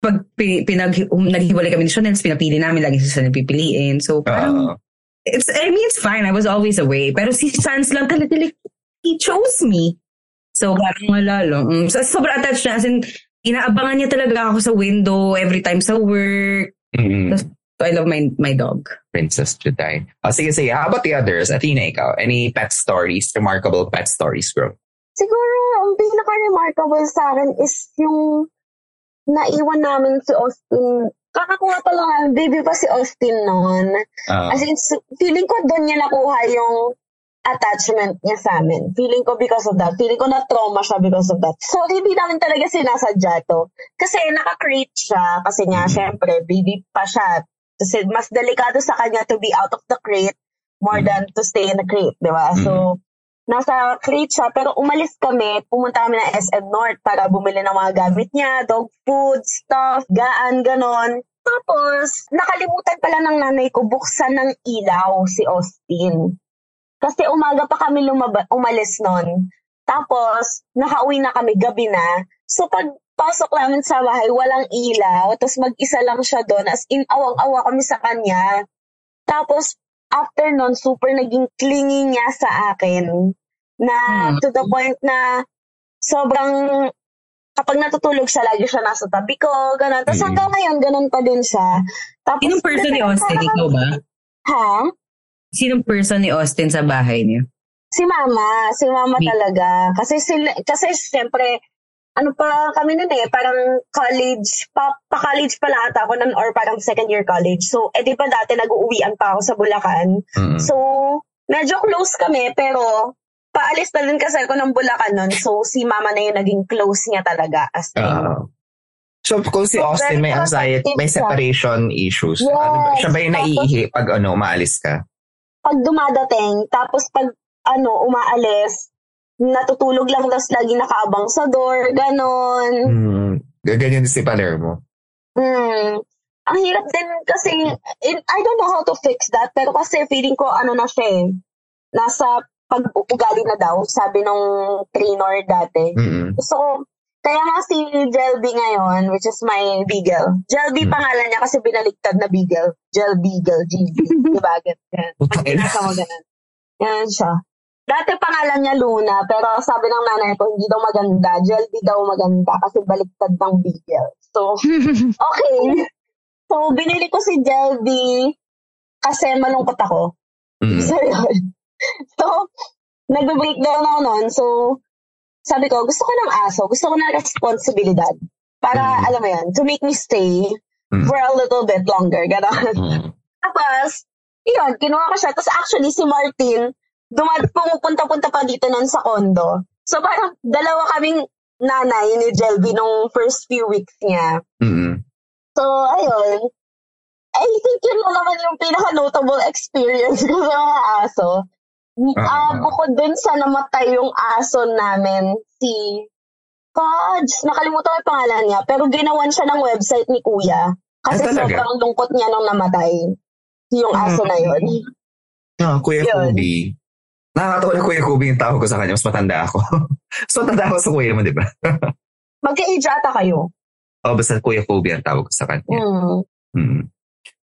pag pi- pinag, um, naghiwalay kami ni Chanel, pinapili namin, lagi si Chanel pipiliin. So parang, Oo. it's, I mean, it's fine. I was always away. Pero si Sans lang talaga, like, he chose me. So, parang malalo. Mm, so, sobrang attached na. As in, inaabangan niya talaga ako sa window every time sa work. Mm. So, I love my my dog. Princess Juday. Oh, sige, sige. How about the others? Athena, ikaw. Any pet stories? Remarkable pet stories, bro? Siguro, ang pinaka-remarkable sa akin is yung naiwan namin si Austin. Kakakuha pa lang baby pa si Austin noon. Ah. As in, feeling ko doon niya nakuha yung attachment niya sa amin. Feeling ko because of that. Feeling ko na trauma siya because of that. So, hindi namin talaga sinasadya to. Kasi naka-create siya. Kasi nga, syempre, baby pa siya. Kasi mas delikado sa kanya to be out of the crate more than to stay in the crate, di ba? So, nasa crate siya, pero umalis kami, pumunta kami ng SM North para bumili ng mga gamit niya, dog food, stuff, gaan, ganon. Tapos, nakalimutan pala ng nanay ko buksan ng ilaw si Austin. Kasi umaga pa kami lumaba- umalis nun. Tapos, nakauwi na kami, gabi na. So, pag pasok namin sa bahay, walang ilaw. Tapos mag-isa lang siya doon. As in, awang-awa kami sa kanya. Tapos, after nun, super naging clingy niya sa akin. Na Hmm. to the point na sobrang kapag natutulog siya, lagi siya nasa tabi ko, ganun. Tapos Mm. hanggang ngayon, ganun pa din siya. Tapos, Sinong person ni Austin? Ikaw ba? Ha? Sinong person ni Austin sa bahay niyo? Si mama, si mama Mi- talaga. Kasi sila, kasi siyempre, ano pa kami nun eh, parang college, pa, pa-college pala ata ako nun, or parang second year college. So, eh di pa dati nag-uuwian pa ako sa Bulacan. Mm. So, medyo close kami, pero paalis na din kasi ako ng Bulacan nun. So, si mama na yung naging close niya talaga. As in, Ah. so, kung si So, Austin may very anxiety, may siya. separation issues, Yes. ano ba, siya ba yung naiihi pag ano, umaalis ka? Pag dumadating, tapos pag ano, umaalis, natutulog lang, tapos lagi nakaabang sa door, ganon. Hmm. Ganyan din si Palermo. Hmm. Ang hirap din kasi, in- I don't know how to fix that, pero kasi feeling ko, ano na siya eh, nasa pag-ugali na daw, sabi nung trainer dati. Gusto ko, kaya nga si Jelby ngayon, which is my Beagle. Jelby Hmm. pangalan niya kasi binaliktad na Beagle. Gel Beagle, GB. diba? Ganyan. Pag binasa mo ganun. Ganun siya. Dati pangalan niya Luna, pero sabi ng nanay ko, hindi daw maganda. Jelby daw maganda kasi baliktad ng Beagle. So, okay. So, binili ko si Jelby kasi malungkot ako. Mm. So. So, nag-breakdown ako noon. So, sabi ko, gusto ko ng aso. Gusto ko ng responsibilidad. Para, Mm. alam mo yan, to make me stay Mm. for a little bit longer. Ganon. Mm. Tapos, yun, kinuha ko siya. Tapos actually, si Martin, dumad, pumupunta-punta pa dito nun sa condo. So, parang dalawa kaming nanay ni Jelby nung first few weeks niya. Mm-mm. So, ayun. I think yun lang naman yung pinaka-notable experience ko sa mga aso. Ah. bukod dun sa namatay yung aso namin, si Fudge, nakalimutan ko yung pangalan niya, pero ginawan siya ng website ni Kuya. Kasi Ah, sobrang lungkot niya nung namatay yung aso na yun. Ah, Kuya Yun. Kubi. Nakakatawa yung Kuya Kubi yung tawag ko sa kanya. Mas matanda ako. Mas matanda ako sa kuya mo, di ba? Magka-age ata kayo. oh, basta Kuya Kubi ang tawag ko sa kanya. Mm. Mm.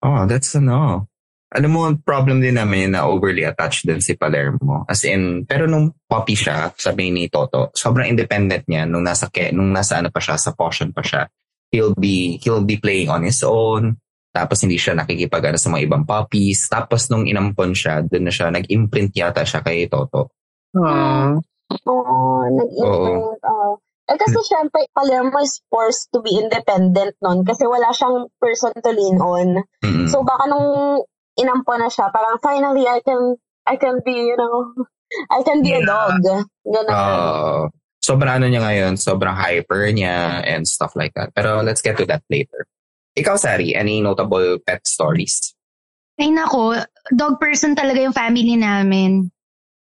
Oh, that's ano. Alam mo, problem din namin na overly attached din si Palermo. As in, pero nung puppy siya, sabi ni Toto, sobrang independent niya nung nasa, ke, nung nasa ano pa siya, sa potion pa siya. He'll be, he'll be playing on his own. Tapos hindi siya nakikipag ano, sa mga ibang puppies. Tapos nung inampon siya, doon na siya, nag-imprint yata siya kay Toto. Aww. Oo, nag-imprint. oo. Eh kasi syempre, Palermo is forced to be independent nun kasi wala siyang person to lean on. Mm-mm. So baka nung inampo na siya, parang finally I can, I can be, you know, I can be a Yeah. dog. Ganun. Oo. sobrang ano niya ngayon, sobrang hyper niya and stuff like that. Pero let's get to that later. Ikaw, Sari, any notable pet stories? Ay nako, dog person talaga yung family namin.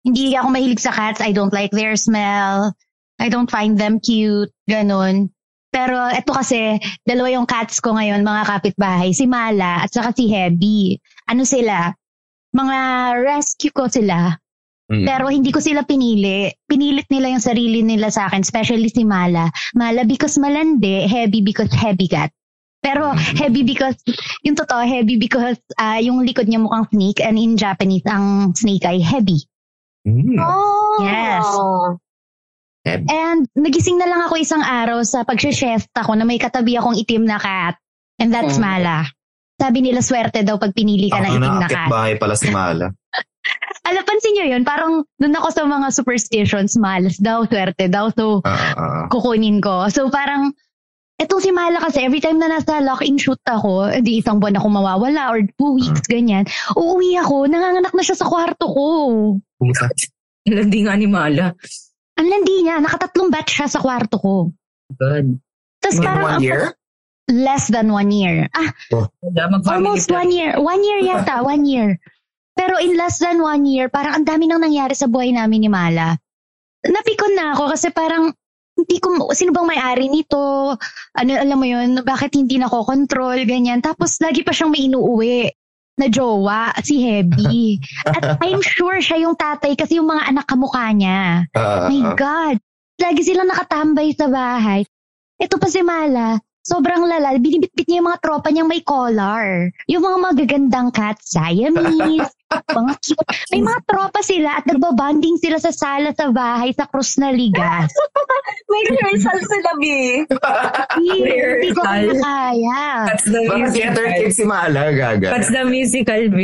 Hindi ako mahilig sa cats. I don't like their smell. I don't find them cute. Ganon. Pero eto kasi, dalawa yung cats ko ngayon, mga kapitbahay. Si Mala at saka si Heavy. Ano sila? Mga rescue ko sila. Mm. Pero hindi ko sila pinili. Pinilit nila yung sarili nila sa akin, especially si Mala. Mala because malandi, Heavy because heavy cat. Pero Mm. heavy because, yung totoo, heavy because ah, yung likod niya mukhang snake and in Japanese, ang snake ay heavy. Mm. Oh. Yes. And nagising na lang ako isang araw sa pag-chest ako na may katabi akong itim na cat. And that's Mm. Mala. Sabi nila swerte daw pag pinili ka ng itim na, cat. bahay pala si Mala. Alam, pansin nyo yun? Parang doon ako sa mga superstitions, malas daw, swerte daw. So, Ah, ah, ah. kukunin ko. So parang, etong si Mala kasi, every time na nasa lock-in shoot ako, di isang buwan ako mawawala or two weeks, ganyan, uuwi ako, nanganganak na siya sa kwarto ko. Puta. Hindi nga ni Mala. Ang landi niya, nakatatlong batch siya sa kwarto ko. God. Tapos parang, one year? less than one year. Ah, mag-family almost one year. One year yata, one year. Pero in less than one year, parang ang dami nang nangyari sa buhay namin ni Mala. Napikon na ako kasi parang hindi ko, sino bang may-ari nito? Ano, alam mo yun, bakit hindi nako control ganyan. Tapos lagi pa siyang may inuuwi na jowa, si Heavy. At I'm sure siya yung tatay kasi yung mga anak kamukha niya. Ah, My ah. God! Lagi silang nakatambay sa bahay. Ito pa si Mala, sobrang lala. Binibitbit niya yung mga tropa niyang may collar. Yung mga magagandang cats, Siamese, mga cute. May mga tropa sila at nagbabanding sila sa sala sa bahay sa Cruz na Ligas. May rehearsal sila, B. Hindi ko kaya. That's the Baka theater kid musical. si Mala, gaga. That's the musical, B.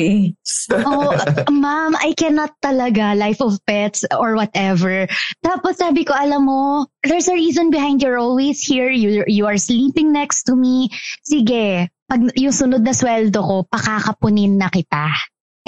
Oh, ma'am, I cannot talaga life of pets or whatever. Tapos sabi ko, alam mo, there's a reason behind you're always here. You, you are sleeping next to me. Sige, pag yung sunod na sweldo ko, pakakapunin na kita.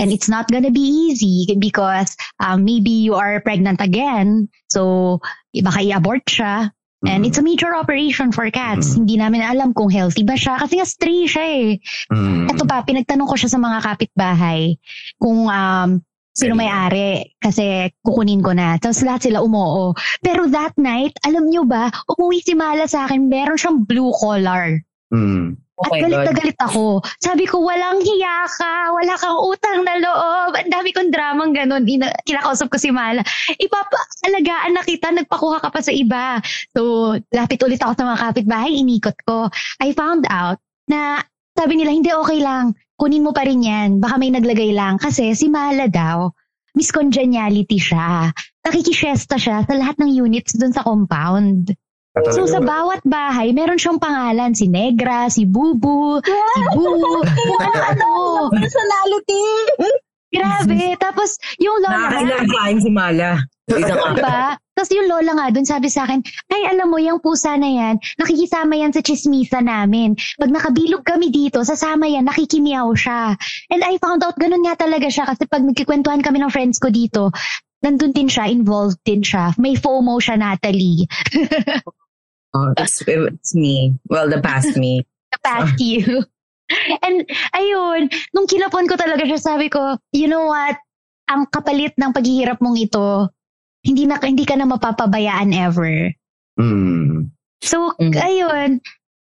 And it's not gonna be easy because um, maybe you are pregnant again. So, baka i-abort siya. And it's a major operation for cats. Hindi namin alam kung healthy ba siya. Kasi nga stray siya eh. Mm. Ito pa, pinagtanong ko siya sa mga kapitbahay kung um, sino may-ari kasi kukunin ko na. Tapos lahat sila umoo. Pero that night, alam nyo ba, umuwi si Mala sa akin, meron siyang blue collar. Mm. Oh At galit na God. galit ako. Sabi ko, walang hiya ka, wala kang utang na loob. Ang dami kong dramang ganun. Ina- kinakausap ko si Mala. Ipapaalagaan na kita, nagpakuha ka pa sa iba. So, lapit ulit ako sa mga kapitbahay, inikot ko. I found out na sabi nila, hindi okay lang. Kunin mo pa rin yan. Baka may naglagay lang. Kasi si Mala daw, miscongeniality siya. Nakikishesta siya sa lahat ng units dun sa compound. So sa bawat bahay, meron siyang pangalan. Si Negra, si Bubu, si Bu, kung ano-ano. Personality. Grabe. Tapos yung lola Nakakailang kain si Mala. Isang diba? Tapos yung lola nga dun sabi sa akin, ay alam mo, yung pusa na yan, nakikisama yan sa chismisa namin. Pag nakabilog kami dito, sasama yan, nakikimiyaw siya. And I found out, ganun nga talaga siya kasi pag nagkikwentuhan kami ng friends ko dito, nandun din siya, involved din siya. May FOMO siya, Natalie. Oh, that's it's me. Well, the past me. the past you. And ayun, nung kinapon ko talaga siya, sabi ko, you know what? Ang kapalit ng paghihirap mong ito, hindi na hindi ka na mapapabayaan ever. Mm. So, Mm. ayun,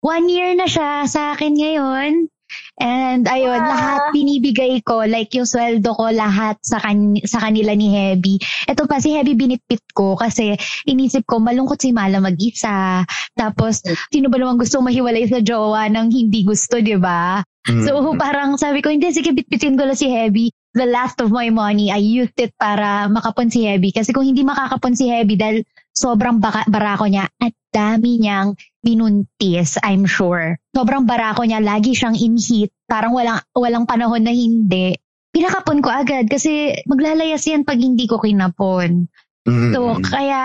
one year na siya sa akin ngayon. And ayun, Ah. lahat binibigay ko, like yung sweldo ko, lahat sa, kan- sa kanila ni Heavy. Ito pa, si Heavy binitpit ko kasi inisip ko, malungkot si Mala mag-isa. Tapos, sino ba naman gusto mahiwalay sa jowa ng hindi gusto, di ba? Mm. So, parang sabi ko, hindi, sige, bitbitin ko lang si Heavy. The last of my money, I used it para makapon si Heavy. Kasi kung hindi makakapon si Heavy dahil sobrang baka, barako niya at dami niyang binuntis, I'm sure. Sobrang barako niya, lagi siyang in heat. Parang walang, walang panahon na hindi. Pinakapon ko agad kasi maglalayas yan pag hindi ko kinapon. Mm. So, kaya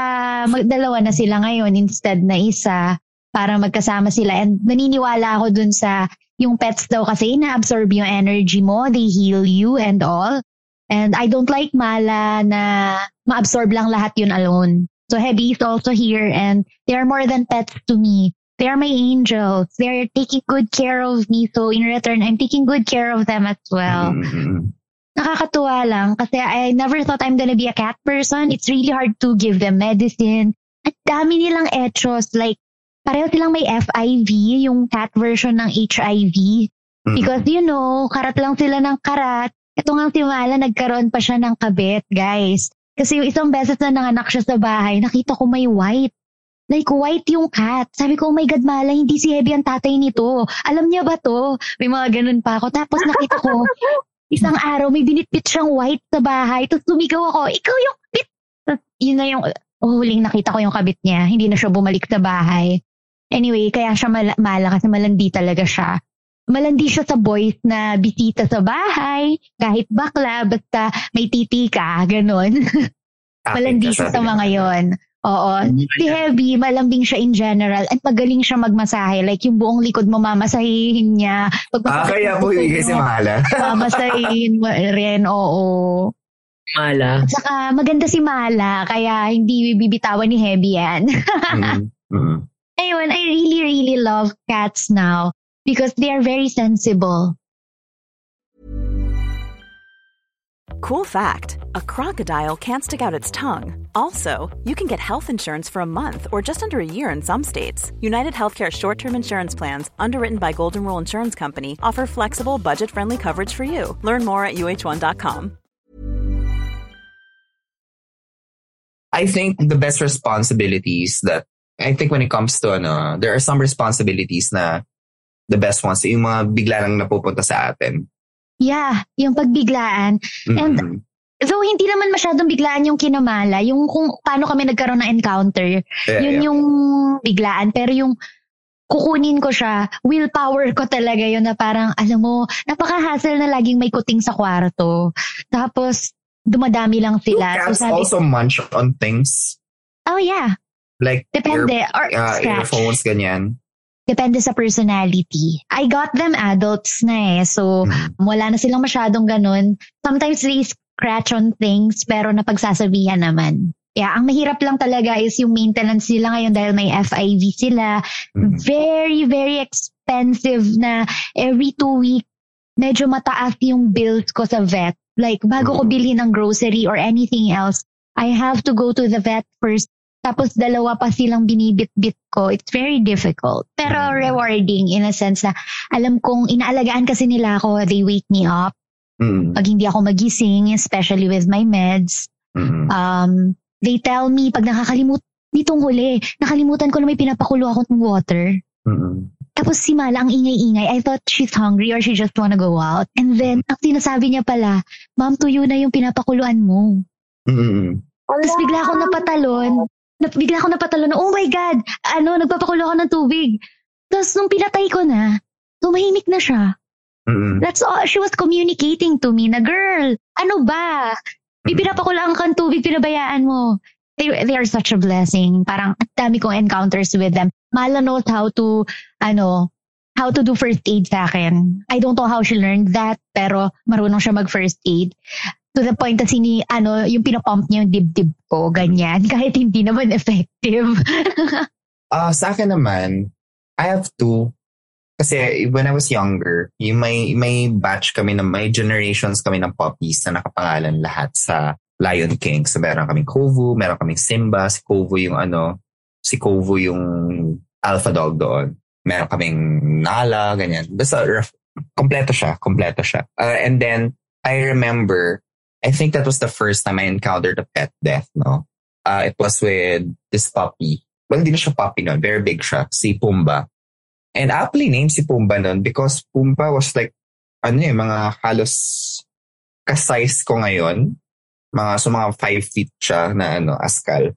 magdalawa na sila ngayon instead na isa para magkasama sila. And naniniwala ako dun sa yung pets daw kasi ina-absorb yung energy mo, they heal you and all. And I don't like mala na ma-absorb lang lahat yun alone. So Heavy is also here and they are more than pets to me. They are my angels. They're taking good care of me. So in return, I'm taking good care of them as well Mm. nakakatuwa lang kasi I never thought I'm gonna be a cat person. It's really hard to give them medicine. At dami nilang etros. Like, pareho silang may FIV, yung cat version ng HIV. Mm. Because, you know, karat lang sila ng karat. Ito nga si Mala, nagkaroon pa siya ng kabit, guys. Kasi yung isang beses na nanganak siya sa bahay, nakita ko may white. Like, white yung cat. Sabi ko, oh my God, Mala, hindi si Heavy ang tatay nito. Alam niya ba to? May mga ganun pa ako. Tapos nakita ko, isang araw, may binitbit siyang white sa bahay. Tapos sumigaw ako, ikaw yung kabit. Tapos yun na yung, oh, huling nakita ko yung kabit niya. Hindi na siya bumalik sa bahay. Anyway, kaya siya mala, mala kasi malandi talaga siya. Malandi siya sa boys na bisita sa bahay, kahit bakla, basta may titi ka, ganun. malandi siya sa mga yon. Oo. Si Heavy, malambing siya in general at magaling siya magmasahe. Like yung buong likod mo mamasahihin niya. Pag Ah, kaya po ibigay si Mala. mamasahihin mo rin, oo. Mala. At saka maganda si Mala, kaya hindi bibitawan ni Heavy yan. Mm. Mm. Ayun, I really, really love cats now because they are very sensible. Cool fact a crocodile can't stick out its tongue. Also, you can get health insurance for a month or just under a year in some states. United Healthcare short term insurance plans, underwritten by Golden Rule Insurance Company, offer flexible, budget friendly coverage for you. Learn more at uh1.com. I think the best responsibilities that I think when it comes to ano, there are some responsibilities na the best ones yung mga bigla lang napupunta sa atin. Yeah, yung pagbiglaan. And Mm-mm. though hindi naman masyadong biglaan yung kinamala, yung kung paano kami nagkaroon ng encounter, Yeah, yun yeah. yung biglaan. Pero yung kukunin ko siya, willpower ko talaga yun na parang, alam mo, napaka-hassle na laging may kuting sa kwarto. Tapos, dumadami lang Do sila. cats So, sabi also munch on things? oh yeah, Like depende. Or ear, uh, scratch. earphones, ganyan. Depende sa personality. I got them adults na eh. So, Mm. wala na silang masyadong ganun. Sometimes they scratch on things, pero napagsasabihan naman. Yeah, ang mahirap lang talaga is yung maintenance nila ngayon dahil may FIV sila. Mm. Very, very expensive na every two week, medyo mataas yung bills ko sa vet. Like, bago ko Mm. bilhin ng grocery or anything else, I have to go to the vet first. Tapos dalawa pa silang binibit-bit ko. It's very difficult. Pero Mm. rewarding in a sense na alam kong inaalagaan kasi nila ako. They wake me up Mm. pag hindi ako magising, especially with my meds. Mm. Um, they tell me pag nakakalimut, nitong huli, nakalimutan ko na may pinapakulo ako ng water. Mm. Tapos si Mala ang ingay-ingay. I thought she's hungry or she just wanna go out. And then, ang sinasabi niya pala, Ma'am, tuyo na yung pinapakuluan mo. Mm. Tapos bigla ako napatalon. Na, bigla ako napatalon na, oh my God, ano, nagpapakulo ako ng tubig. Tapos nung pinatay ko na, tumahimik na siya. Mm. That's all. She was communicating to me na, girl, ano ba? May pinapakulaan kang tubig, pinabayaan mo. They, they are such a blessing. Parang at dami kong encounters with them. Mala knows how to, ano, how to do first aid sa akin. I don't know how she learned that, pero marunong siya mag first aid. To the point na sini, ano, yung pinapump niya yung dibdib ko, ganyan. Kahit hindi naman effective. Ah, sa akin naman, I have two. Kasi when I was younger, yung may, may batch kami ng, may generations kami ng puppies na nakapangalan lahat sa Lion King. So meron kaming Kovu, meron kaming Simba, si Kovu yung ano, si Kovu yung alpha dog doon. Meron kaming Nala, ganyan. Basta rough, kompleto siya, kompleto siya. Uh, and then, I remember, I think that was the first time I encountered a pet death, no? Uh, it was with this puppy. Well, hindi na siya puppy nun. Very big siya. Si Pumba. And aptly named si Pumba nun because Pumba was like, ano eh, mga halos ka-size ko ngayon. Mga, so mga five feet siya na ano, askal.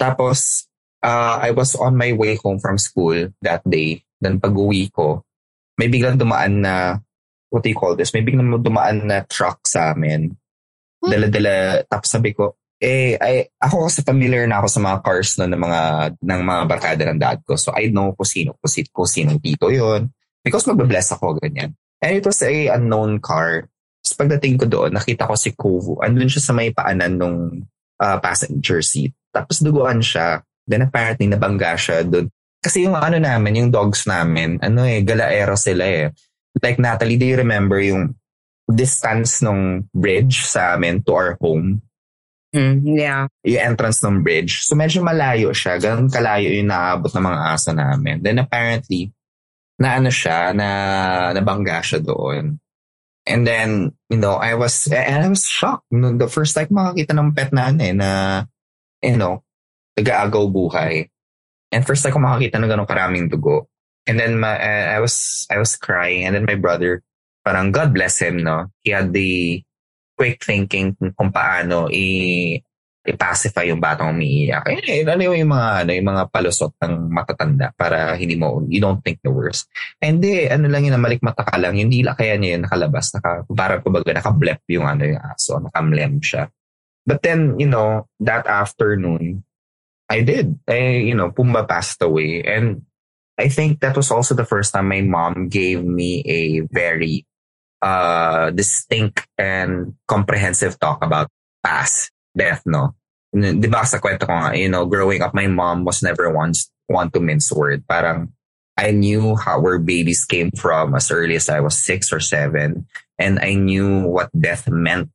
Tapos, uh, I was on my way home from school that day. Then pag uwi ko, may biglang dumaan na, what do you call this? May biglang dumaan na truck sa amin. Dala-dala, tapos sabi ko, eh, ay, ako kasi familiar na ako sa mga cars no, ng mga, ng mga barkada ng dad ko. So I know kung sino, kung, sino, kung sinong tito yon Because magbabless ako, ganyan. And it was a unknown car. Tapos pagdating ko doon, nakita ko si Kovu. Andun siya sa may paanan nung uh, passenger seat. Tapos duguan siya. Then apparently nabangga siya doon. Kasi yung ano namin, yung dogs namin, ano eh, galaero sila eh. Like Natalie, do you remember yung distance ng bridge sa amin to our home? Mm, yeah. yung entrance ng bridge. So medyo malayo siya. Ganun kalayo yung naabot ng mga aso namin. Then apparently, na ano siya, na nabangga siya doon. And then, you know, I was, and I was shocked. No, the first time makakita ng pet na ano eh, na, you know, nag-aagaw buhay. And first time ko makakita ng ganun karaming dugo. And then my, I was, I was crying. And then my brother, parang God bless him, no? He had the quick thinking kung- paano i i-pacify yung batang umiiyak. Eh, ano yung mga, ano, yung mga palusot ng matatanda para hindi mo, you don't think the worst. And di, ano lang yun, malikmata ka lang, yung dila kaya niya yun nakalabas, naka, parang kumbaga nakablep yung ano yung aso, nakamlem siya. But then, you know, that afternoon, I did. I, you know, Pumba passed away. And I think that was also the first time my mom gave me a very uh, distinct and comprehensive talk about past death, no? Di ba sa kwento ko nga, you know, growing up, my mom was never once one to mince word. Parang, I knew how where babies came from as early as I was six or seven. And I knew what death meant.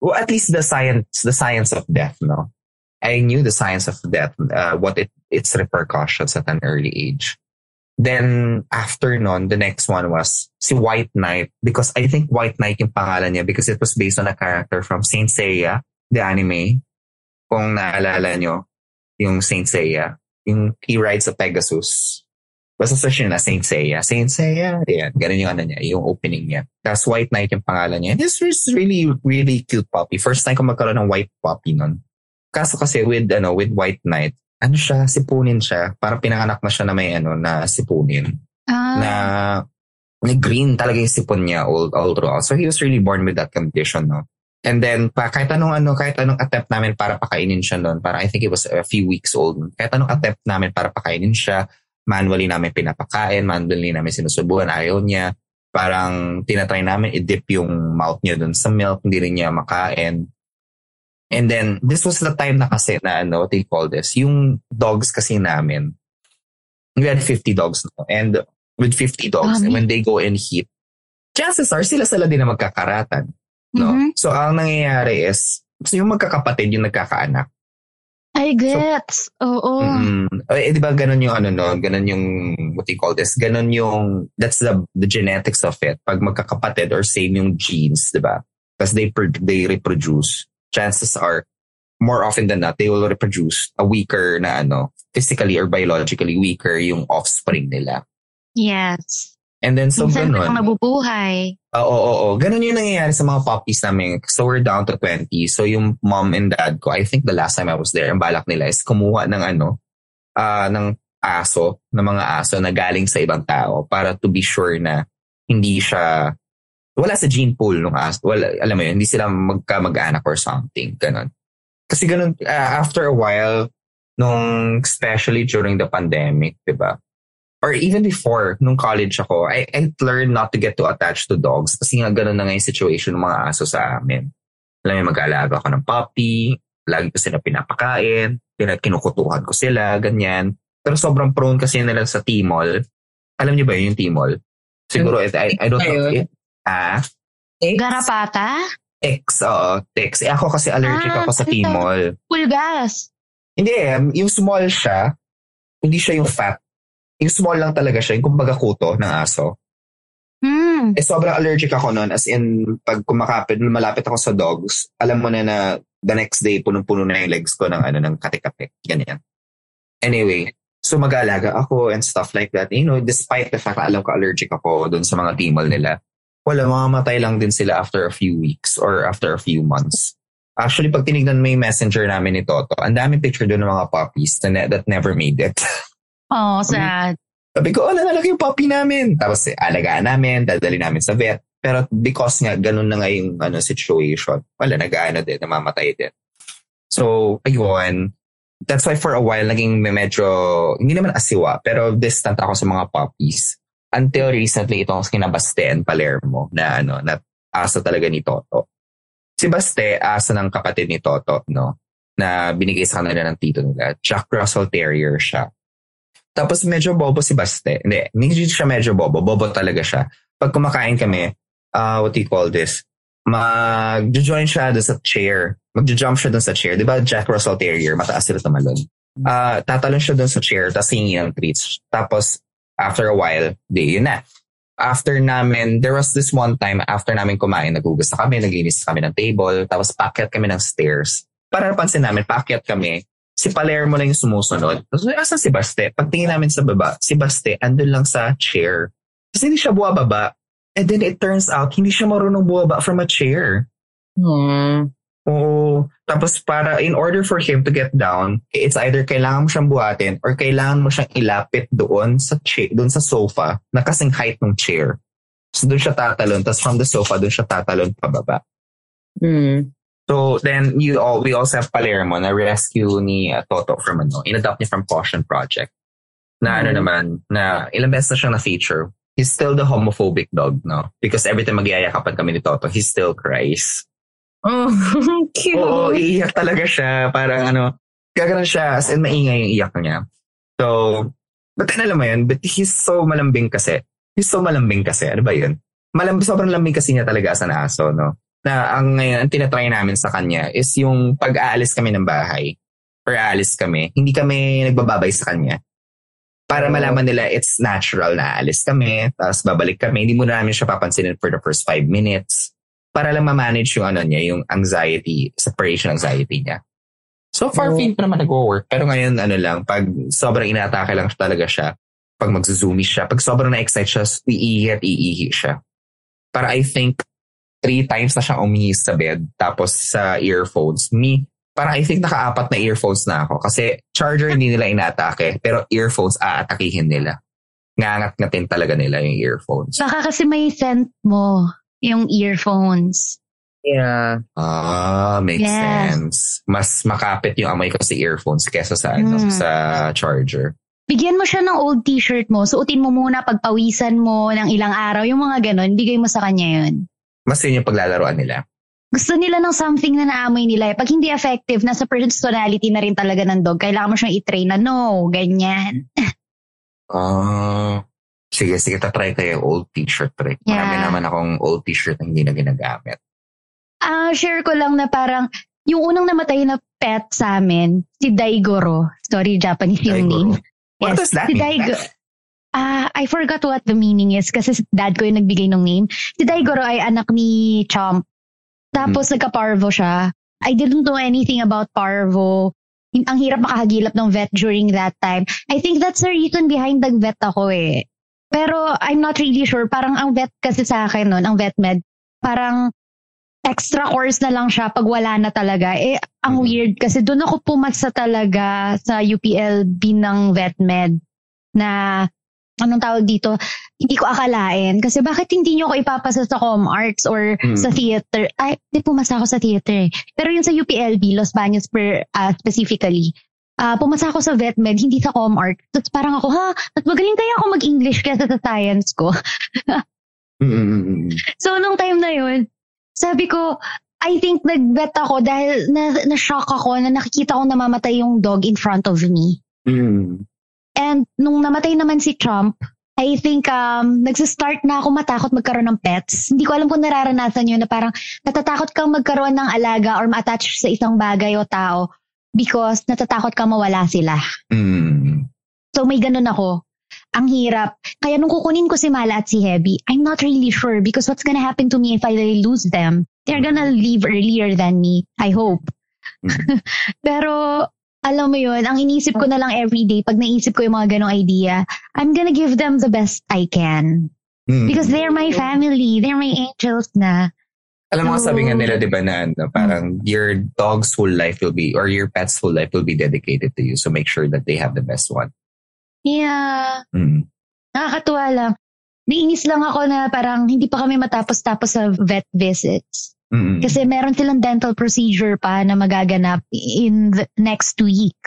Well, at least the science, the science of death, no? I knew the science of death, uh, what it, its repercussions at an early age. Then after nun, the next one was si White Knight because I think White Knight yung pangalan niya because it was based on a character from Saint Seiya, the anime. Kung naalala nyo, yung Saint Seiya, yung he rides a Pegasus. Basta search nyo na Saint Seiya. Saint Seiya. Yan. Ganun yung ano niya, yung opening niya. Tapos White Knight yung pangalan niya. This is really, really cute puppy. First time ko magkaroon ng white puppy nun. Kaso kasi with, ano, with White Knight, ano siya, sipunin siya. Parang pinanganak na siya na may ano, na sipunin. Ah. Na, na green talaga yung sipon niya all, all throughout. So he was really born with that condition, no? And then, pa, kahit anong ano, kahit anong attempt namin para pakainin siya noon, para I think it was a few weeks old. Kahit anong attempt namin para pakainin siya, manually namin pinapakain, manually namin sinusubukan, ayaw niya. Parang tinatry namin i-dip yung mouth niya dun sa milk, hindi rin niya makain. And then, this was the time na kasi na ano, what you call this? Yung dogs kasi namin, we had 50 dogs no? And with 50 dogs, Dami. and when they go and heat, chances are sila sila din na magkakaratan. No? Mhm. So, ang nangyayari is, so yung magkakapatid yung nagkakaanak. I gets. Oo. Mm. Eh, di ba ganun yung ano no, ganun yung, what do you call this? Ganun yung, that's the, the genetics of it. Pag magkakapatid or same yung genes, di ba? Because they, they reproduce. Chances are, more often than not, they will reproduce a weaker na ano, physically or biologically weaker yung offspring nila. Yes. And then, so Minsan ganun. lang nabubuhay. Oo, oo, oo. Ganun yung nangyayari sa mga puppies namin. So we're down to 20. So yung mom and dad ko, I think the last time I was there, ang balak nila is kumuha ng ano, ah ng aso, ng mga aso na galing sa ibang tao para to be sure na hindi siya, wala sa gene pool ng aso. Wala, alam mo yun, hindi sila magka-mag-anak or something. Ganun. Kasi ganun, ah, after a while, nung especially during the pandemic, di ba? or even before, nung college ako, I, I learned not to get too attached to dogs kasi nga ganun na nga yung situation ng mga aso sa amin. Alam mo, mag-aalaga ako ng puppy, lagi ko sila pinapakain, pina- kinukutuhan ko sila, ganyan. Pero sobrang prone kasi nila sa timol. Alam niyo ba yun, yung timol? Siguro, it, I, I don't know. Ah, Garapata? X, oo, X. Eh, ako kasi allergic Ah, ako sa ito. timol. Pulgas. Hindi eh, yung small siya, hindi siya yung fat. Yung small lang talaga siya, yung kumbaga kuto ng aso. Hmm. Eh, sobrang allergic ako noon. As in, pag kumakapit, malapit ako sa dogs, alam mo na na the next day, punong-puno na yung legs ko ng, ano, ng kate-kate. Ganyan. Anyway, so mag-aalaga ako and stuff like that. You know, despite the fact na alam ko allergic ako doon sa mga timal nila, wala, mamamatay lang din sila after a few weeks or after a few months. Actually, pag tinignan mo yung messenger namin ni Toto, ang daming picture doon ng mga puppies na ne- that never made it. Oh, sad. Sabi ko, oh, nalalaki yung puppy namin. Tapos eh, alagaan namin, dadali namin sa vet. Pero because nga, ganun na nga yung ano, situation, wala, nag-ano din, namamatay din. So, ayun. That's why for a while, naging medyo, hindi naman asiwa, pero distant ako sa mga puppies. Until recently, itong kinabaste and Palermo na ano, na aso talaga ni Toto. Si Baste, aso ng kapatid ni Toto, no? Na binigay sa kanila ng tito nila. Jack Russell Terrier siya. Tapos medyo bobo si Baste. Hindi, hindi siya medyo bobo. Bobo talaga siya. Pag kumakain kami, uh, what do you call this? Mag-join siya doon sa chair. Mag-jump siya doon sa chair. Di ba Jack Russell Terrier, mataas sila tumalon. Uh, tatalon siya doon sa chair, tapos hingi ng treats. Tapos, after a while, di, yun na. After namin, there was this one time, after namin kumain, nagugas na kami, naglinis kami ng table, tapos packet kami ng stairs. Para napansin namin, packet kami, si Palermo lang yung sumusunod. Tapos, asan si Baste? Pagtingin namin sa baba, si Baste, andun lang sa chair. Kasi hindi siya buwababa. And then it turns out, hindi siya marunong buwaba from a chair. Hmm. Oo. Tapos para, in order for him to get down, it's either kailangan mo siyang buhatin or kailangan mo siyang ilapit doon sa chair, doon sa sofa na kasing height ng chair. So doon siya tatalon. Tapos from the sofa, doon siya tatalon pababa. Hmm. So then you all, we also have Palermo na rescue ni uh, Toto from ano, in-adopt niya from Caution Project. Na ano Mm. naman, na ilang beses na siyang na-feature. He's still the homophobic dog, no? Because every time magyayakapan kami ni Toto, he still cries. Oh, cute. Oo, iiyak talaga siya. Parang ano, gaganon siya as in maingay yung iyak niya. So, but then alam mo yun, but he's so malambing kasi. He's so malambing kasi. Ano ba yun? Malambing, sobrang lambing kasi niya talaga as an aso, no? Na ang ngayon, ang tinatry namin sa kanya is yung pag-aalis kami ng bahay or aalis kami, hindi kami nagbababay sa kanya. Para malaman nila it's natural na aalis kami, tapos babalik kami. Hindi muna namin siya papansinin for the first five minutes para lang ma-manage yung ano niya, yung anxiety, separation anxiety niya. So far, Oh. feel ko naman nag-work. Pero ngayon, ano lang, pag sobrang inatake lang talaga siya, pag mag-zoomy siya, pag sobrang na-excite siya, iihi at iihi siya. Para I think, three times na siya umihi sa bed, tapos sa earphones. Me, parang I think nakaapat na earphones na ako. Kasi charger hindi nila inaatake, pero earphones aatakihin nila. Ngangat-ngatin talaga nila yung earphones. Baka kasi may scent mo, yung earphones. Yeah. Ah, makes Yes. sense. Mas makapit yung amoy ko sa earphones kesa sa ano, Hmm. sa charger. Bigyan mo siya ng old t-shirt mo, suotin mo muna pagpawisan mo ng ilang araw, yung mga ganon, bigay mo sa kanya yun. Mas yun yung paglalaroan nila. Gusto nila ng something na naamoy nila. eh. Pag hindi effective, nasa personality na rin talaga ng dog. Kailangan mo siyang i-train na, no, ganyan. Ah. Sige, sige, tatry ko yung old t-shirt trick. Marami Yeah. naman akong old t-shirt na hindi na ginagamit. Ah, share ko lang na parang, yung unang namatay na pet sa amin, si Daigoro. Sorry, Japanese yung Daigoro. name. What does that si mean? Daigo, Ah, I forgot what the meaning is kasi si dad ko yung nagbigay ng name. Si Daigoro ay anak ni Chomp. Tapos Hmm. nagka-parvo siya. I didn't know anything about parvo. Ang hirap makahagilap ng vet during that time. I think that's the reason behind nag-vet ako eh. Pero I'm not really sure. Parang ang vet kasi sa akin nun, ang vet med, parang extra course na lang siya pag wala na talaga. Eh, ang Mhm. weird kasi doon ako pumasa talaga sa UPLB ng vet med na anong tawag dito, hindi ko akalain. Kasi bakit hindi nyo ako ipapasa sa com arts or Hmm. sa theater? Ay, hindi pumasa ako sa theater. eh. Pero yung sa UPLB, Los Baños per, ah, specifically, ah pumasa ako sa vet med, hindi sa com art. Tapos parang ako, ha, mas magaling kaya ako mag-English kaysa sa science ko. Mm-mm. So, nung time na yun, sabi ko, I think nag-vet ako dahil na, na-shock ako na nakikita ko namamatay yung dog in front of me. Mm. And nung namatay naman si Trump, I think um, nagsistart na ako matakot magkaroon ng pets. Hindi ko alam kung nararanasan yun na parang natatakot kang magkaroon ng alaga or ma-attach sa isang bagay o tao because natatakot kang mawala sila. Mm. So may ganun ako. Ang hirap. Kaya nung kukunin ko si Mala at si Heavy, I'm not really sure because what's gonna happen to me if I lose them? They're gonna leave earlier than me. I hope. Mm. Pero alam mo yun, ang inisip ko na lang everyday pag naisip ko yung mga ganong idea, I'm gonna give them the best I can. Mm. Because they're my family. They're my angels na. Alam mo, sabi nga nila, di ba, na ano, parang your dog's whole life will be, or your pet's whole life will be dedicated to you. So make sure that they have the best one. Yeah. Mm. Nakakatuwa lang. Nainis lang ako na parang hindi pa kami matapos-tapos sa vet visits. Mm. Kasi meron silang dental procedure pa na magaganap in the next week.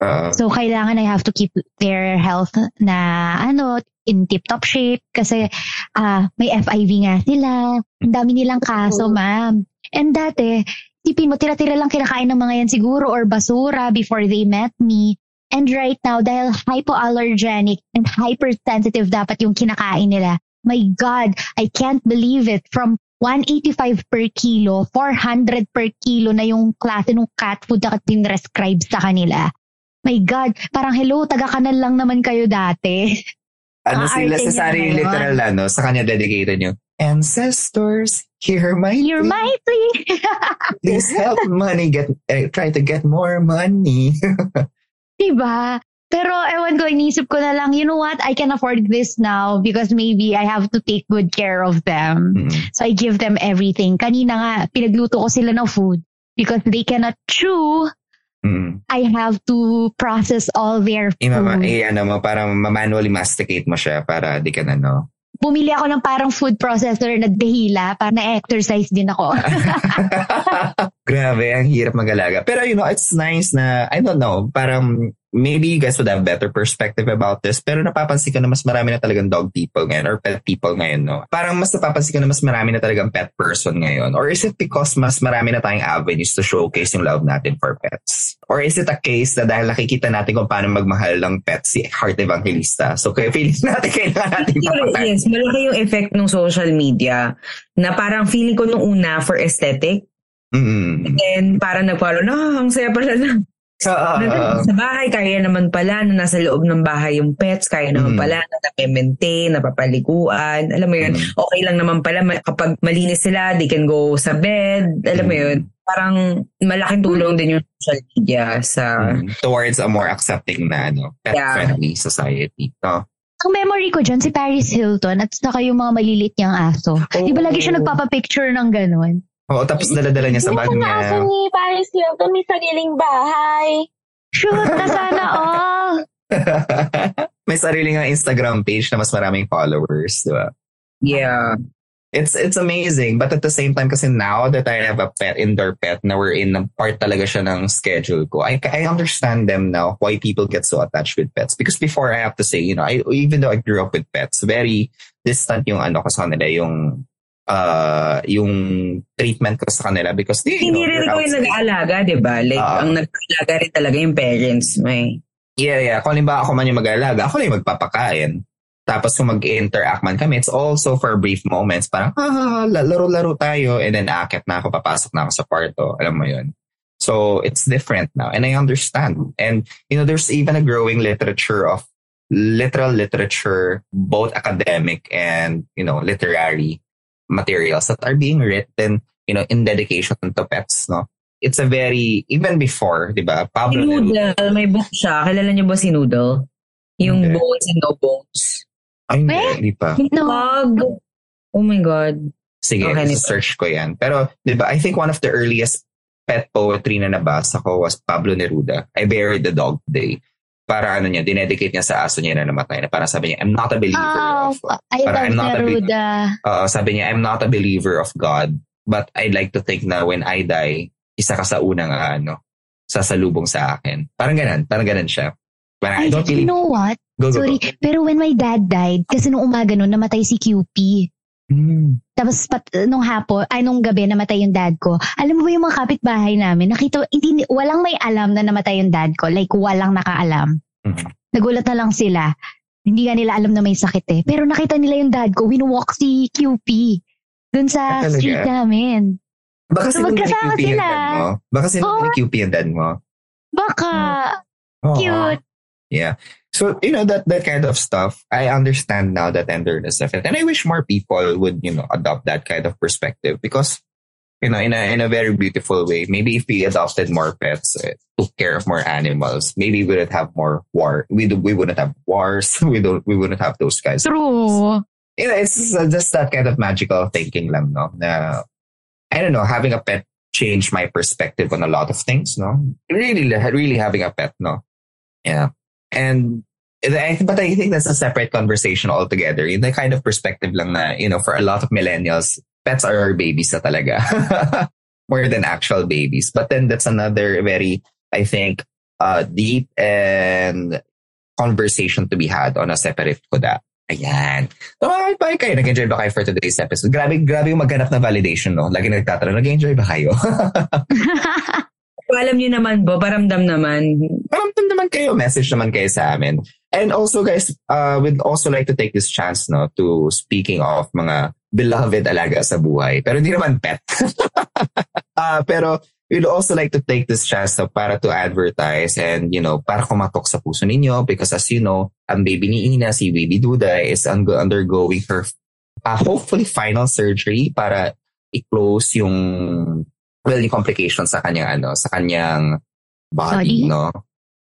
Uh, So, kailangan I have to keep their health na ano, in tip-top shape kasi ah may FIV nga sila. Ang dami nilang kaso, ma'am. And dati, tipin mo, tira-tira lang kinakain ng mga yan siguro or basura before they met me. And right now, dahil hypoallergenic and hypersensitive dapat yung kinakain nila, my God, I can't believe it. From 185 per kilo, 400 per kilo na yung klase ng cat food na pinrescribe sa kanila. My God, parang hello, taga-kanal lang naman kayo dati. ano Ah, sila sa sarili literal ano, sa kanya dedicated yung ancestors, hear my You're plea. my plea. Please help money get, eh, try to get more money. diba? Pero ewan ko, inisip ko na lang, you know what, I can afford this now because maybe I have to take good care of them. Mm. So I give them everything. Kanina nga, pinagluto ko sila ng food because they cannot chew. Mm. I have to process all their food. Imama, eh, ano mo, parang manually masticate mo siya para di ka na, no? Bumili ako ng parang food processor na dahila para na-exercise din ako. Grabe, ang hirap mag-alaga. Pero you know, it's nice na, I don't know, parang maybe you guys would have better perspective about this. Pero napapansin ko na mas marami na talagang dog people ngayon or pet people ngayon, no? Parang mas napapansin ko na mas marami na talagang pet person ngayon. Or is it because mas marami na tayong avenues to showcase yung love natin for pets? Or is it a case na dahil nakikita natin kung paano magmahal ng pet si Heart Evangelista? So kaya feeling natin kailangan natin ipapapet. yes, malaki yung effect ng social media na parang feeling ko nung una for aesthetic. Mm. And parang nagpalo, na, ang saya pala na. Na- sa bahay, kaya naman pala na nasa loob ng bahay yung pets, kaya naman Mm. pala na nape-maintain, napapaliguan. Alam mo yun, Mm. okay lang naman pala kapag malinis sila, they can go sa bed. Alam mo Mm. yun, parang malaking tulong din yung social media sa... Mm. towards a more accepting na ano, Yeah. pet-friendly society. No? ang memory ko dyan, si Paris Hilton at saka yung mga malilit niyang aso. Di ba lagi siya nagpapapicture ng ganun? Oo, tapos dala-dala niya sa bag niya. aso ni Paris Hilton may sariling bahay. Shoot na sana all! May sarili nga Instagram page na mas maraming followers, di ba? Yeah. It's it's amazing. But at the same time, kasi now that I have a pet, indoor pet, na we're in, part talaga siya ng schedule ko, I, I understand them now, why people get so attached with pets. Because before, I have to say, you know, I, even though I grew up with pets, very distant yung ano ko sa kanila, yung uh, yung treatment ko sa kanila because they, you Hindi know, rin ikaw yung nag-aalaga, di ba? Like, Oo. ang nag-aalaga rin talaga yung parents mo eh. Yeah, yeah. Kung halimbawa ako man yung mag-aalaga, ako lang yung magpapakain. Tapos kung mag-interact man kami, it's also for brief moments. Parang, ah, la- laro-laro tayo. And then akit na ako, papasok na ako sa kwarto. Alam mo yun. So it's different now. And I understand. And, you know, there's even a growing literature of literal literature, both academic and, you know, literary materials that are being written, you know, in dedication to pets, no? It's a very, even before, di ba? Si Pablo Neruda. Noodle, may book siya. Kilala niyo ba si Noodle? Yung Hindi. bones and no bones. Ay, hindi, Eh? hindi pa. No. Pag, oh my God. Sige, Okay, okay, search ko yan. Pero, di ba, I think one of the earliest pet poetry na nabasa ko was Pablo Neruda. I buried the dog today. Para ano niya, dinedicate niya sa aso niya na namatay. Na para sabi niya, I'm not a believer Oh, of... I Parang I'm not a big- Neruda. Uh, sabi niya, I'm not a believer of God. But I'd like to think na when I die, isa ka sa unang ah, ano, sasalubong sa akin. Parang ganun. Parang ganun siya. Parang, I, Ay, don't you believe... know what? Go, go, Sorry, go. pero when my dad died, kasi nung umaga nun, namatay si QP. Hmm. Tapos pat, nung hapon, ay nung gabi namatay yung dad ko. Alam mo ba yung mga kapitbahay namin, nakita, hindi, walang may alam na namatay yung dad ko. Like, walang nakaalam. Mhm. Nagulat na lang sila. Hindi nga nila alam na may sakit eh. Pero nakita nila yung dad ko, winwalk si QP. Dun sa Ah, talaga? street namin. Baka So, magkasama sila. dad mo. Baka Oo. ni QP yung dad mo. Baka, Oo. cute. Yeah. So, you know, that, that kind of stuff, I understand now the tenderness of it. And I wish more people would, you know, adopt that kind of perspective because, you know, in a, in a very beautiful way, maybe if we adopted more pets, uh, took care of more animals, maybe we would have more war. We, do, we wouldn't have wars. We don't, we wouldn't have those guys. True. You know, it's just, uh, just that kind of magical thinking lang, no? Na, I don't know, having a pet changed my perspective on a lot of things, no? Really, really having a pet, no? Yeah. And but I think that's a separate conversation altogether. In the kind of perspective lang na, you know, for a lot of millennials, pets are our babies na talaga. More than actual babies. But then that's another very, I think, uh, deep and conversation to be had on a separate kuda. Ayan. So, ba kayo? Nag-enjoy ba kayo for today's episode? Grabe, grabe yung maghanap na validation, no? Lagi nagtatanong, nag-enjoy ba kayo? Alam niyo naman, Bo, paramdam naman. Paramdam naman kayo, message naman kayo sa amin. And also guys, uh, we'd also like to take this chance no to speaking of mga beloved alaga sa buhay. Pero hindi naman pet. uh, pero we'd also like to take this chance no, para to advertise and you know, para kumatok sa puso ninyo because as you know, ang baby ni Ina, si Baby Duda is un- undergoing her uh, hopefully final surgery para i-close yung well, yung complications sa kanyang ano, sa kanyang body, Body? no?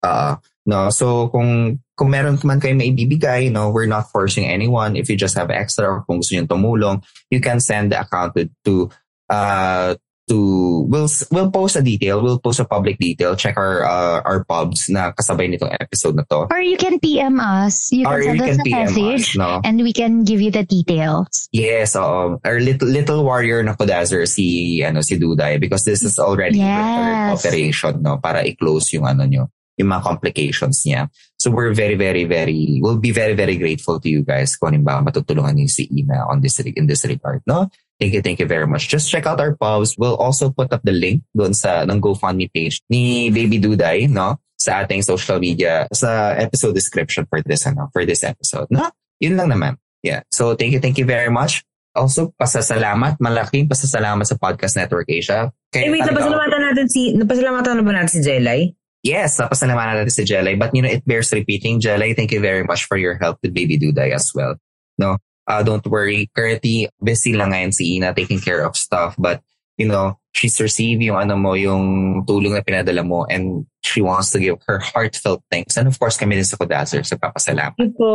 Uh, no, so kung kung meron man kayo maibibigay, no, we're not forcing anyone. If you just have extra or kung gusto nyo tumulong, you can send the account to, to uh to we'll we'll post a detail, we'll post a public detail. Check our uh, our pubs na kasabay nitong episode na to. Or you can PM us. You can Or send you us can a PM us, message no? and we can give you the details. Yes, um, our little little warrior na Kudazer si ano si Duday because this is already Yes. operation no para i-close yung ano nyo, yung mga complications niya. So we're very very very we'll be very very grateful to you guys kung halimbawa matutulungan niyo si Ina on this in this regard, no? Thank you, thank you very much. Just check out our posts. We'll also put up the link doon sa ng GoFundMe page ni Baby Duday, no? Sa ating social media, sa episode description for this, ano, for this episode. No? Yun lang naman. Yeah. So thank you, thank you very much. Also, pasasalamat, malaking pasasalamat sa Podcast Network Asia. Eh, wait, napasalamatan natin si, napasalamatan na ba natin si Jelay? Yes, napasalamatan natin si Jelay. But you know, it bears repeating. Jelay, thank you very much for your help with Baby Duday as well. No, uh, don't worry. Currently, busy lang ngayon si Ina taking care of stuff. But, you know, she's received yung ano mo, yung tulong na pinadala mo and she wants to give her heartfelt thanks. And of course, kami din sa Kudazer sa papasalamat. Ito po.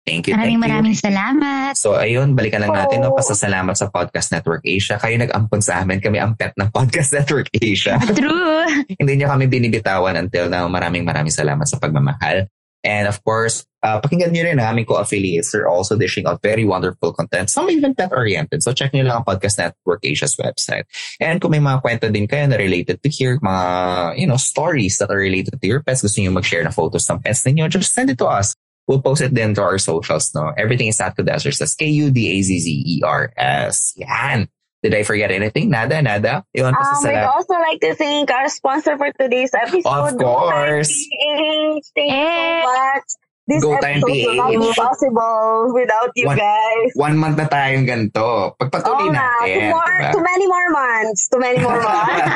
Thank you, Maraming thank you. maraming salamat. So ayun, balikan lang natin no, pasasalamat sa Podcast Network Asia. Kayo nag-ampon sa amin, kami ang pet ng Podcast Network Asia. True. Hindi niyo kami binibitawan until now. Maraming maraming salamat sa pagmamahal. And of course, uh, pakinggan niyo rin ang aming co-affiliates. They're also dishing out very wonderful content. Some even pet-oriented. So check niyo lang ang Podcast Network Asia's website. And kung may mga kwento din kayo na related to here, mga, you know, stories that are related to your pets, gusto niyo mag-share na photos ng pets ninyo, just send it to us. We'll post it then to our socials, no? Everything is at Kudazzers. That's K-U-D-A-Z-Z-E-R-S. Yan. Did I forget anything? Nada, nada. Um, we'd also like to thank our sponsor for today's episode. Of course. Thank you so much. This GoTime episode will not PH. possible without you One- guys. One month na tayong ganito. Pagpatuloy nga. natin. Too, more, diba? too many more months. Too many more months.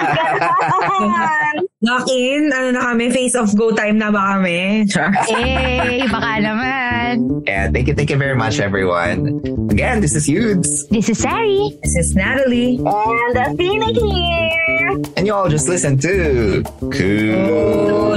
Lock in, ano na kami, face of go time na ba kami? Eh, baka naman. And thank you, thank you very much, everyone. Again, this is Yudes. This is Sari. This is Natalie. and Athena here. And you all just listen to Cool